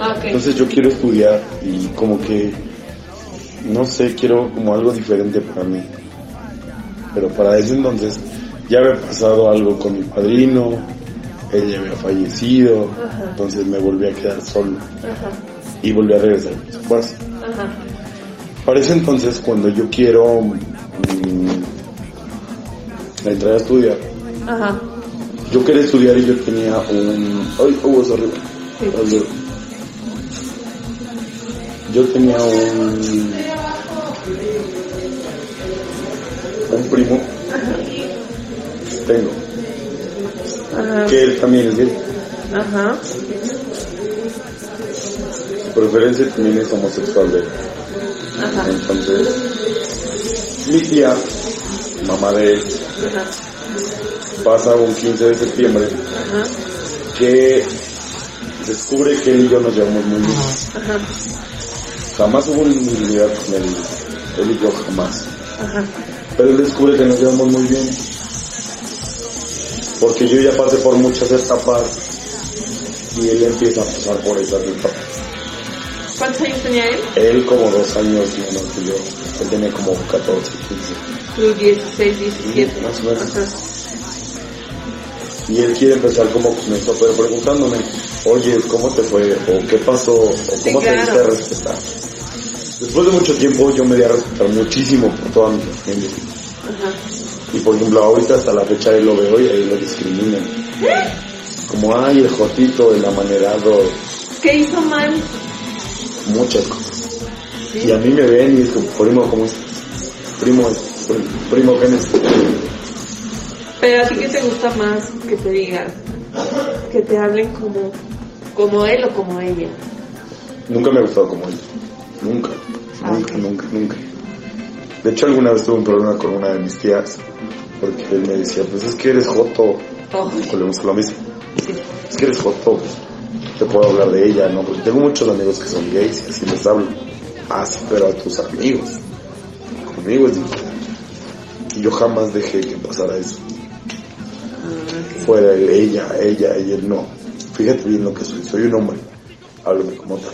Ah. Entonces yo quiero estudiar y como que, no sé, quiero como algo diferente para mí. Pero para ese entonces ya había pasado algo con mi padrino, él ya había fallecido, Ajá. entonces me volví a quedar solo Ajá, y volví a regresar a mis papás. ajá. Para ese entonces, cuando yo quiero mm, entrar a estudiar, Ajá. yo quería estudiar y yo tenía un... ¡Ay, hubo eso arriba! Ay, Yo tenía un... Un primo. Tengo. Ajá. Que él también es gay. Ajá. Su preferencia también es homosexual de él. Ajá. Entonces, mi tía, mamá de él, Ajá. pasa un 15 de septiembre Ajá. que descubre que él y yo nos llevamos muy bien. Ajá. Jamás hubo intimidad con él, él y yo jamás. Ajá. Pero él descubre que nos llevamos muy bien. Porque yo ya pasé por muchas etapas y él empieza a pasar por esas etapas. ¿Cuántos años tenía él? Él como dos años menos que yo. Él tenía como 14, 15. Tú 16, 17. Más o menos. Y él quiere empezar como con eso, pero preguntándome, oye, ¿cómo te fue? ¿O qué pasó? ¿O cómo te claro. diste a respetar? Después de mucho tiempo yo me di a respetar muchísimo por toda mi familia. Ajá. Y por ejemplo, ahorita hasta la fecha él lo veo y ahí lo discriminan. como, ay, el jotito, el amanerado, ¿Qué hizo mal? muchas cosas. Y a mí me ven y es como, primo, ¿cómo estás? Primo, primo, ¿qué? Pero a ti qué te gusta más que te digan, que te hablen como, como él o como ella. Nunca me ha gustado como él. Nunca, nunca, nunca, nunca. De hecho, alguna vez tuve un problema con una de mis tías, porque él me decía, pues es que eres joto. Volvemos a lo mismo. Es que eres joto, pues, te puedo hablar de ella, ¿no? Porque tengo muchos amigos que son gays y así les hablo. Ah, sí, pero a tus amigos. Conmigo es diferente. Y yo jamás dejé que pasara eso. Fuera él, ella, ella y él no. Fíjate bien lo que soy. Soy un hombre. Háblame como tal.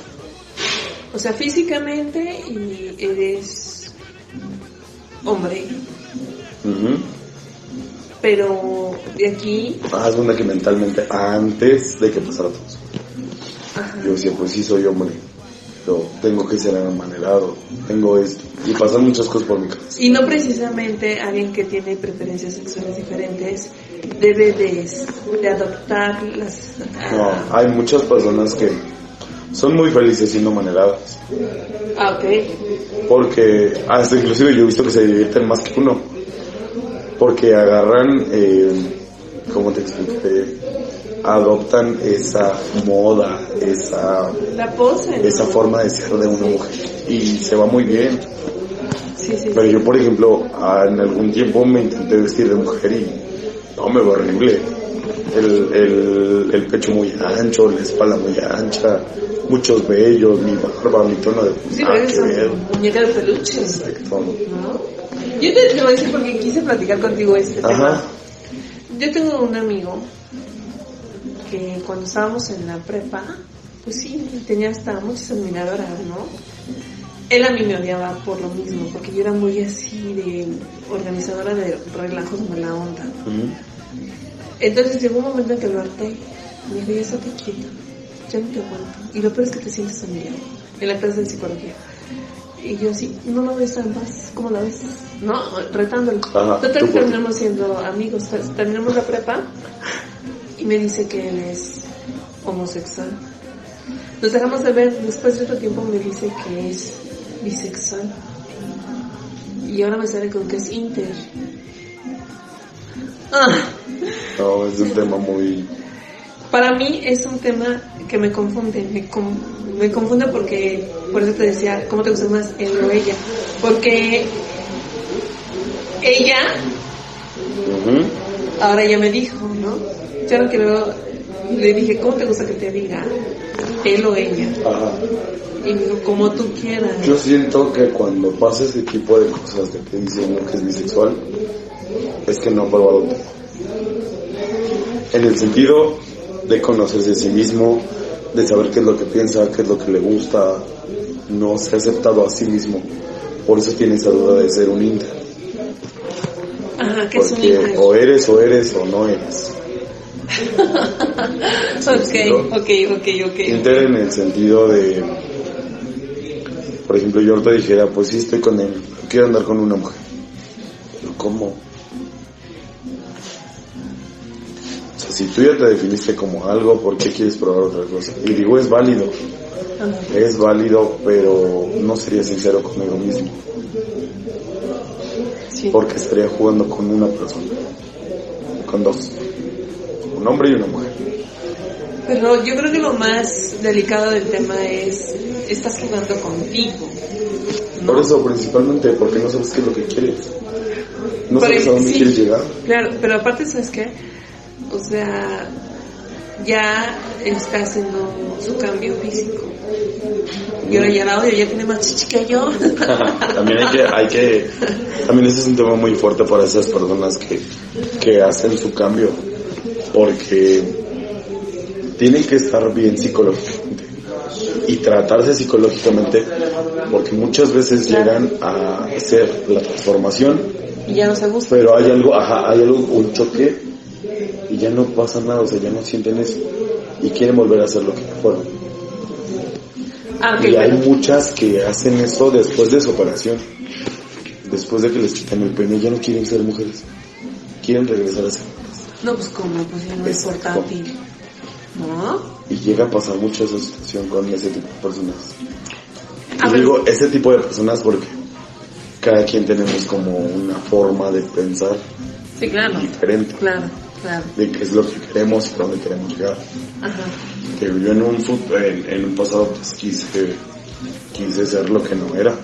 O sea, físicamente y eres hombre, pero de aquí, Ah, es una que mentalmente, antes de que pasara todo eso. Yo decía, pues sí soy hombre, pero tengo que ser amanerado, tengo esto. Y pasan muchas cosas por mi cabeza. y no precisamente alguien que tiene preferencias sexuales diferentes, debe de, de adoptar las... No, hay muchas personas que son muy felices siendo maneradas. Ah, ok. Porque hasta inclusive yo he visto que se divierten más que uno. Porque agarran, eh, ¿cómo te expliqué? Adoptan esa moda, esa, La pose. ¿no? esa forma de ser de una mujer. Y se va muy bien. Sí, sí, Pero yo, por ejemplo, en algún tiempo me intenté vestir de mujer y no, me va horrible. El, el, el pecho muy ancho, la espalda muy ancha, muchos vellos, mi barba, mi tono de... Sí, nada pero muñeca de peluche. Exacto. ¿no? Yo te, te voy a decir porque quise platicar contigo este tema. Ajá. Yo tengo un amigo que cuando estábamos en la prepa, pues sí, tenía hasta muchas admiradoras, ¿no? Él a mí me odiaba por lo mismo, porque yo era muy así de organizadora de relajos mala onda. Entonces llegó un momento en que lo harté. Me dijo, ya estate quieta, ya no te aguanto. Y lo peor es que te sientes humillado en la clase de psicología. Y yo así, no lo ves en paz, ¿cómo la ves? No, retándolo. Ajá, Total terminamos siendo amigos, ter- terminamos la prepa y me dice que él es homosexual. Nos dejamos de ver, después de otro tiempo me dice que es bisexual. Y ahora me sale con que es inter. Ah, No, es un tema muy... para mí es un tema que me confunde, me, me confunde porque, por eso te decía, ¿cómo te gusta más él o ella? Porque ella ahora ya me dijo, ¿no? Yo lo que veo, le dije, ¿cómo te gusta que te diga? Él o ella. Ajá. Y me dijo, como tú quieras. Yo siento que cuando pasa ese tipo de cosas de que dicen que es bisexual, es que no ha probado todo. En el sentido de conocerse a sí mismo, de saber qué es lo que piensa, qué es lo que le gusta, no se ha aceptado a sí mismo. Por eso tiene esa duda de ser un inter. Ajá, que es un inter. o eres o eres o no eres. ok, ok, ok, ok. Inter en el sentido de, por ejemplo, yo ahorita dijera, pues sí estoy con él, quiero andar con una mujer. Pero ¿cómo? Si tú ya te definiste como algo, ¿por qué quieres probar otra cosa? Y digo, es válido, es válido, pero no sería sincero conmigo mismo. Porque estaría jugando con una persona, con dos, un hombre y una mujer. Pero yo creo que lo más delicado del tema es, estás jugando contigo. Por eso, principalmente, porque no sabes qué es lo que quieres. No sabes a dónde sí. quieres llegar. Claro, pero aparte, ¿sabes qué? O sea, ya está haciendo su cambio físico. Y ahora ya la odio, ya tiene más chichi que yo. también hay que, hay que, también ese es un tema muy fuerte para esas personas que, que hacen su cambio, porque tienen que estar bien psicológicamente y tratarse psicológicamente, porque muchas veces llegan a hacer la transformación, Y ya no se gusta. pero hay algo, ajá, hay algo, un choque y ya no pasa nada, o sea, ya no sienten eso y quieren volver a hacer lo que fueron. Ah, Y hay muchas que hacen eso después de su operación. Después de que les quitan el pene, ya no quieren ser mujeres. Quieren regresar a ser No, pues como, pues ya no es portátil. ¿no? Y llega a pasar mucho esa situación con ese tipo de personas. A Y digo ese tipo de personas porque cada quien tenemos como una forma de pensar Sí, claro. diferente Claro, claro. de qué es lo que queremos y a dónde queremos llegar. Ajá. Que yo en un, en, en un pasado pues quise, quise ser lo que no era,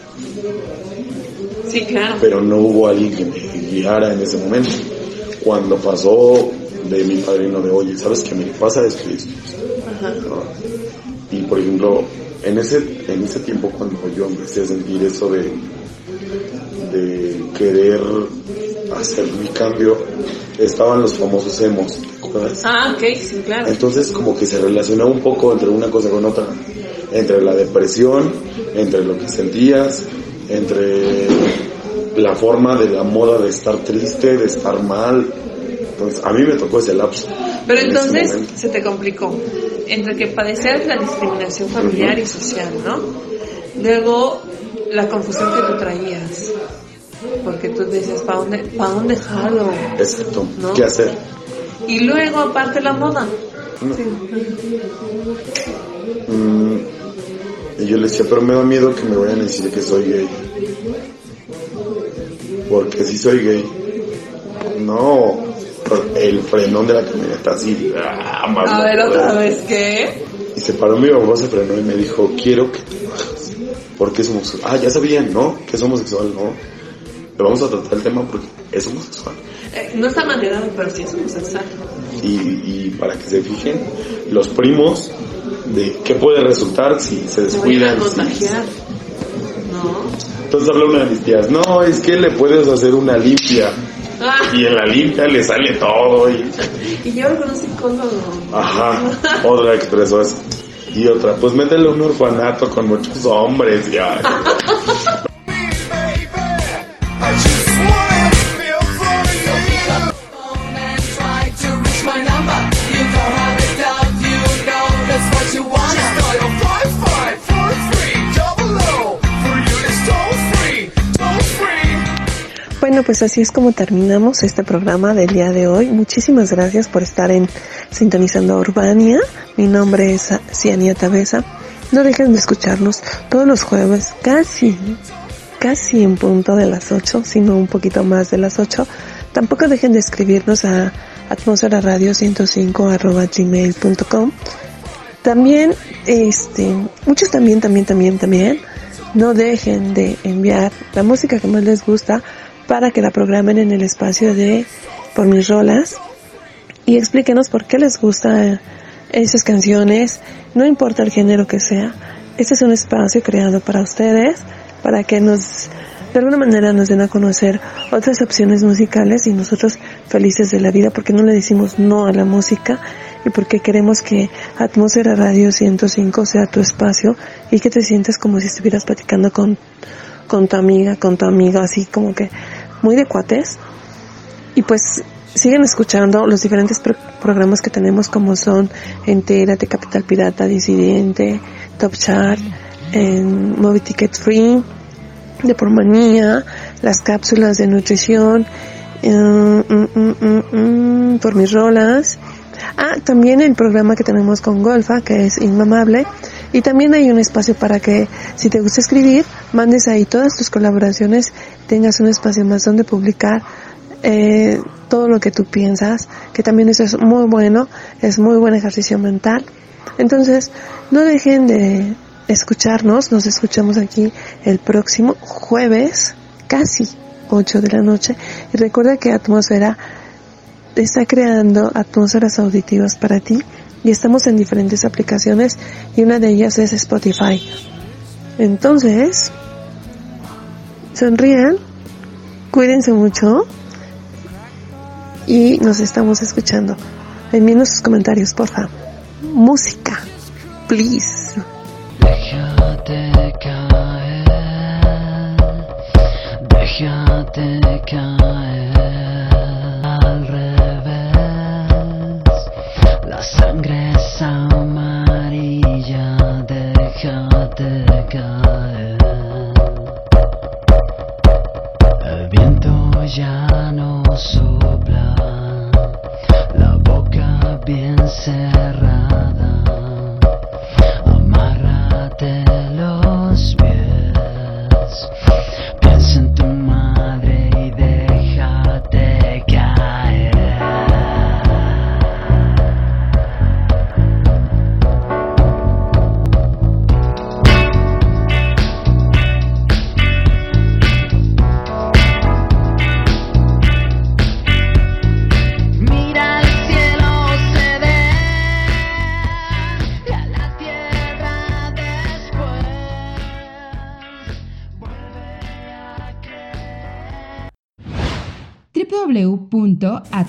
Sí, claro. pero no hubo alguien que me guiara en ese momento. Cuando pasó de mi padrino de, oye, ¿sabes qué me pasa esto y esto? Ajá. Y por ejemplo, en ese, en ese tiempo cuando yo empecé a sentir eso de, de querer hacer mi cambio, estaban los famosos emos. Ah, ok, sí, claro. Entonces como que se relacionó un poco entre una cosa con otra, entre la depresión, entre lo que sentías, entre la forma de la moda de estar triste, de estar mal. Entonces a mí me tocó ese lapso. Pero en entonces se te complicó entre que padecías la discriminación familiar y social, ¿no? Luego la confusión que tú traías, porque tú decías, ¿para dónde, pa' dónde jalo? Exacto. ¿No? ¿Qué hacer? Y luego aparte la moda. Sí. Mm, y yo le decía, pero me da miedo que me vayan a decir que soy gay. Porque si soy gay, no, el frenón de la camioneta así, ah, más A ver otra vez, ¿qué? Y se paró mi papá, se frenó y me dijo, quiero que te bajes. Porque es homosexual. Ah, ya sabían, ¿no? Que es homosexual, ¿no? Pero vamos a tratar el tema porque es homosexual. Eh, no está manera, pero sí es homosexual. Y, y para que se fijen, los primos de qué puede resultar si se Se descuidan. si- contagiar. ¿No? Entonces habla una de mis tías, no, es que le puedes hacer una limpia. Ah, Y en la limpia le sale todo y... y yo con un psicólogo. Ajá, otra expresó eso. Y otra, pues métele un orfanato con muchos hombres ya. Bueno, pues así es como terminamos este programa del día de hoy. Muchísimas gracias por estar en Sintonizando Urbania. Mi nombre es Ciania Tabeza. No dejen de escucharnos todos los jueves, casi, casi en punto de las 8, sino un poquito más de las 8. Tampoco dejen de escribirnos a atmósfera radio 105 arroba gmail.com. También, este, muchos también, también, también, también, no dejen de enviar la música que más les gusta para que la programen en el espacio de Por mis rolas y explíquenos por qué les gusta esas canciones, no importa el género que sea. Este es un espacio creado para ustedes, para que nos, de alguna manera nos den a conocer otras opciones musicales y nosotros felices de la vida porque no le decimos no a la música y porque queremos que Atmósfera Radio 105 sea tu espacio y que te sientas como si estuvieras platicando con, con tu amiga, con tu amigo, así como que muy de cuates. Y pues siguen escuchando los diferentes pro- programas que tenemos como son Entérate, Capital Pirata, Disidente, Top Chart, en Movie Ticket Free, de Pormanía, las cápsulas de nutrición, eh, mm, mm, mm, por mis rolas. Ah, también el programa que tenemos con Golfa, que es Inmamable. Y también hay un espacio para que, si te gusta escribir, mandes ahí todas tus colaboraciones, tengas un espacio más donde publicar eh, todo lo que tú piensas, que también eso es muy bueno, es muy buen ejercicio mental. Entonces, no dejen de escucharnos, nos escuchamos aquí el próximo jueves, casi 8 de la noche. Y recuerda que Atmósfera está creando atmósferas auditivas para ti y estamos en diferentes aplicaciones y una de ellas es Spotify. Entonces, sonrían, cuídense mucho y nos estamos escuchando. Envíenos sus comentarios, porfa. Música, please. Déjate caer, déjate caer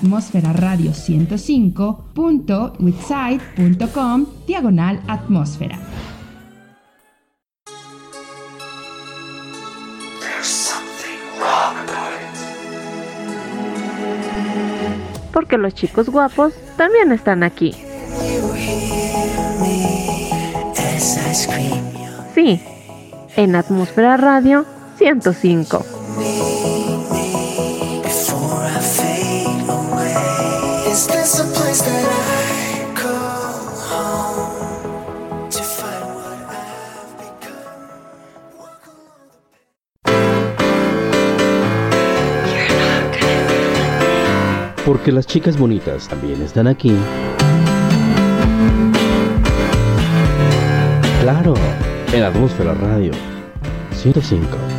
www.atmosferaradio105.witsite.com diagonal atmósfera. Porque los chicos guapos también están aquí. Sí, en Atmósfera Radio 105. Porque las chicas bonitas también están aquí. Claro, en Atmósfera Radio 105.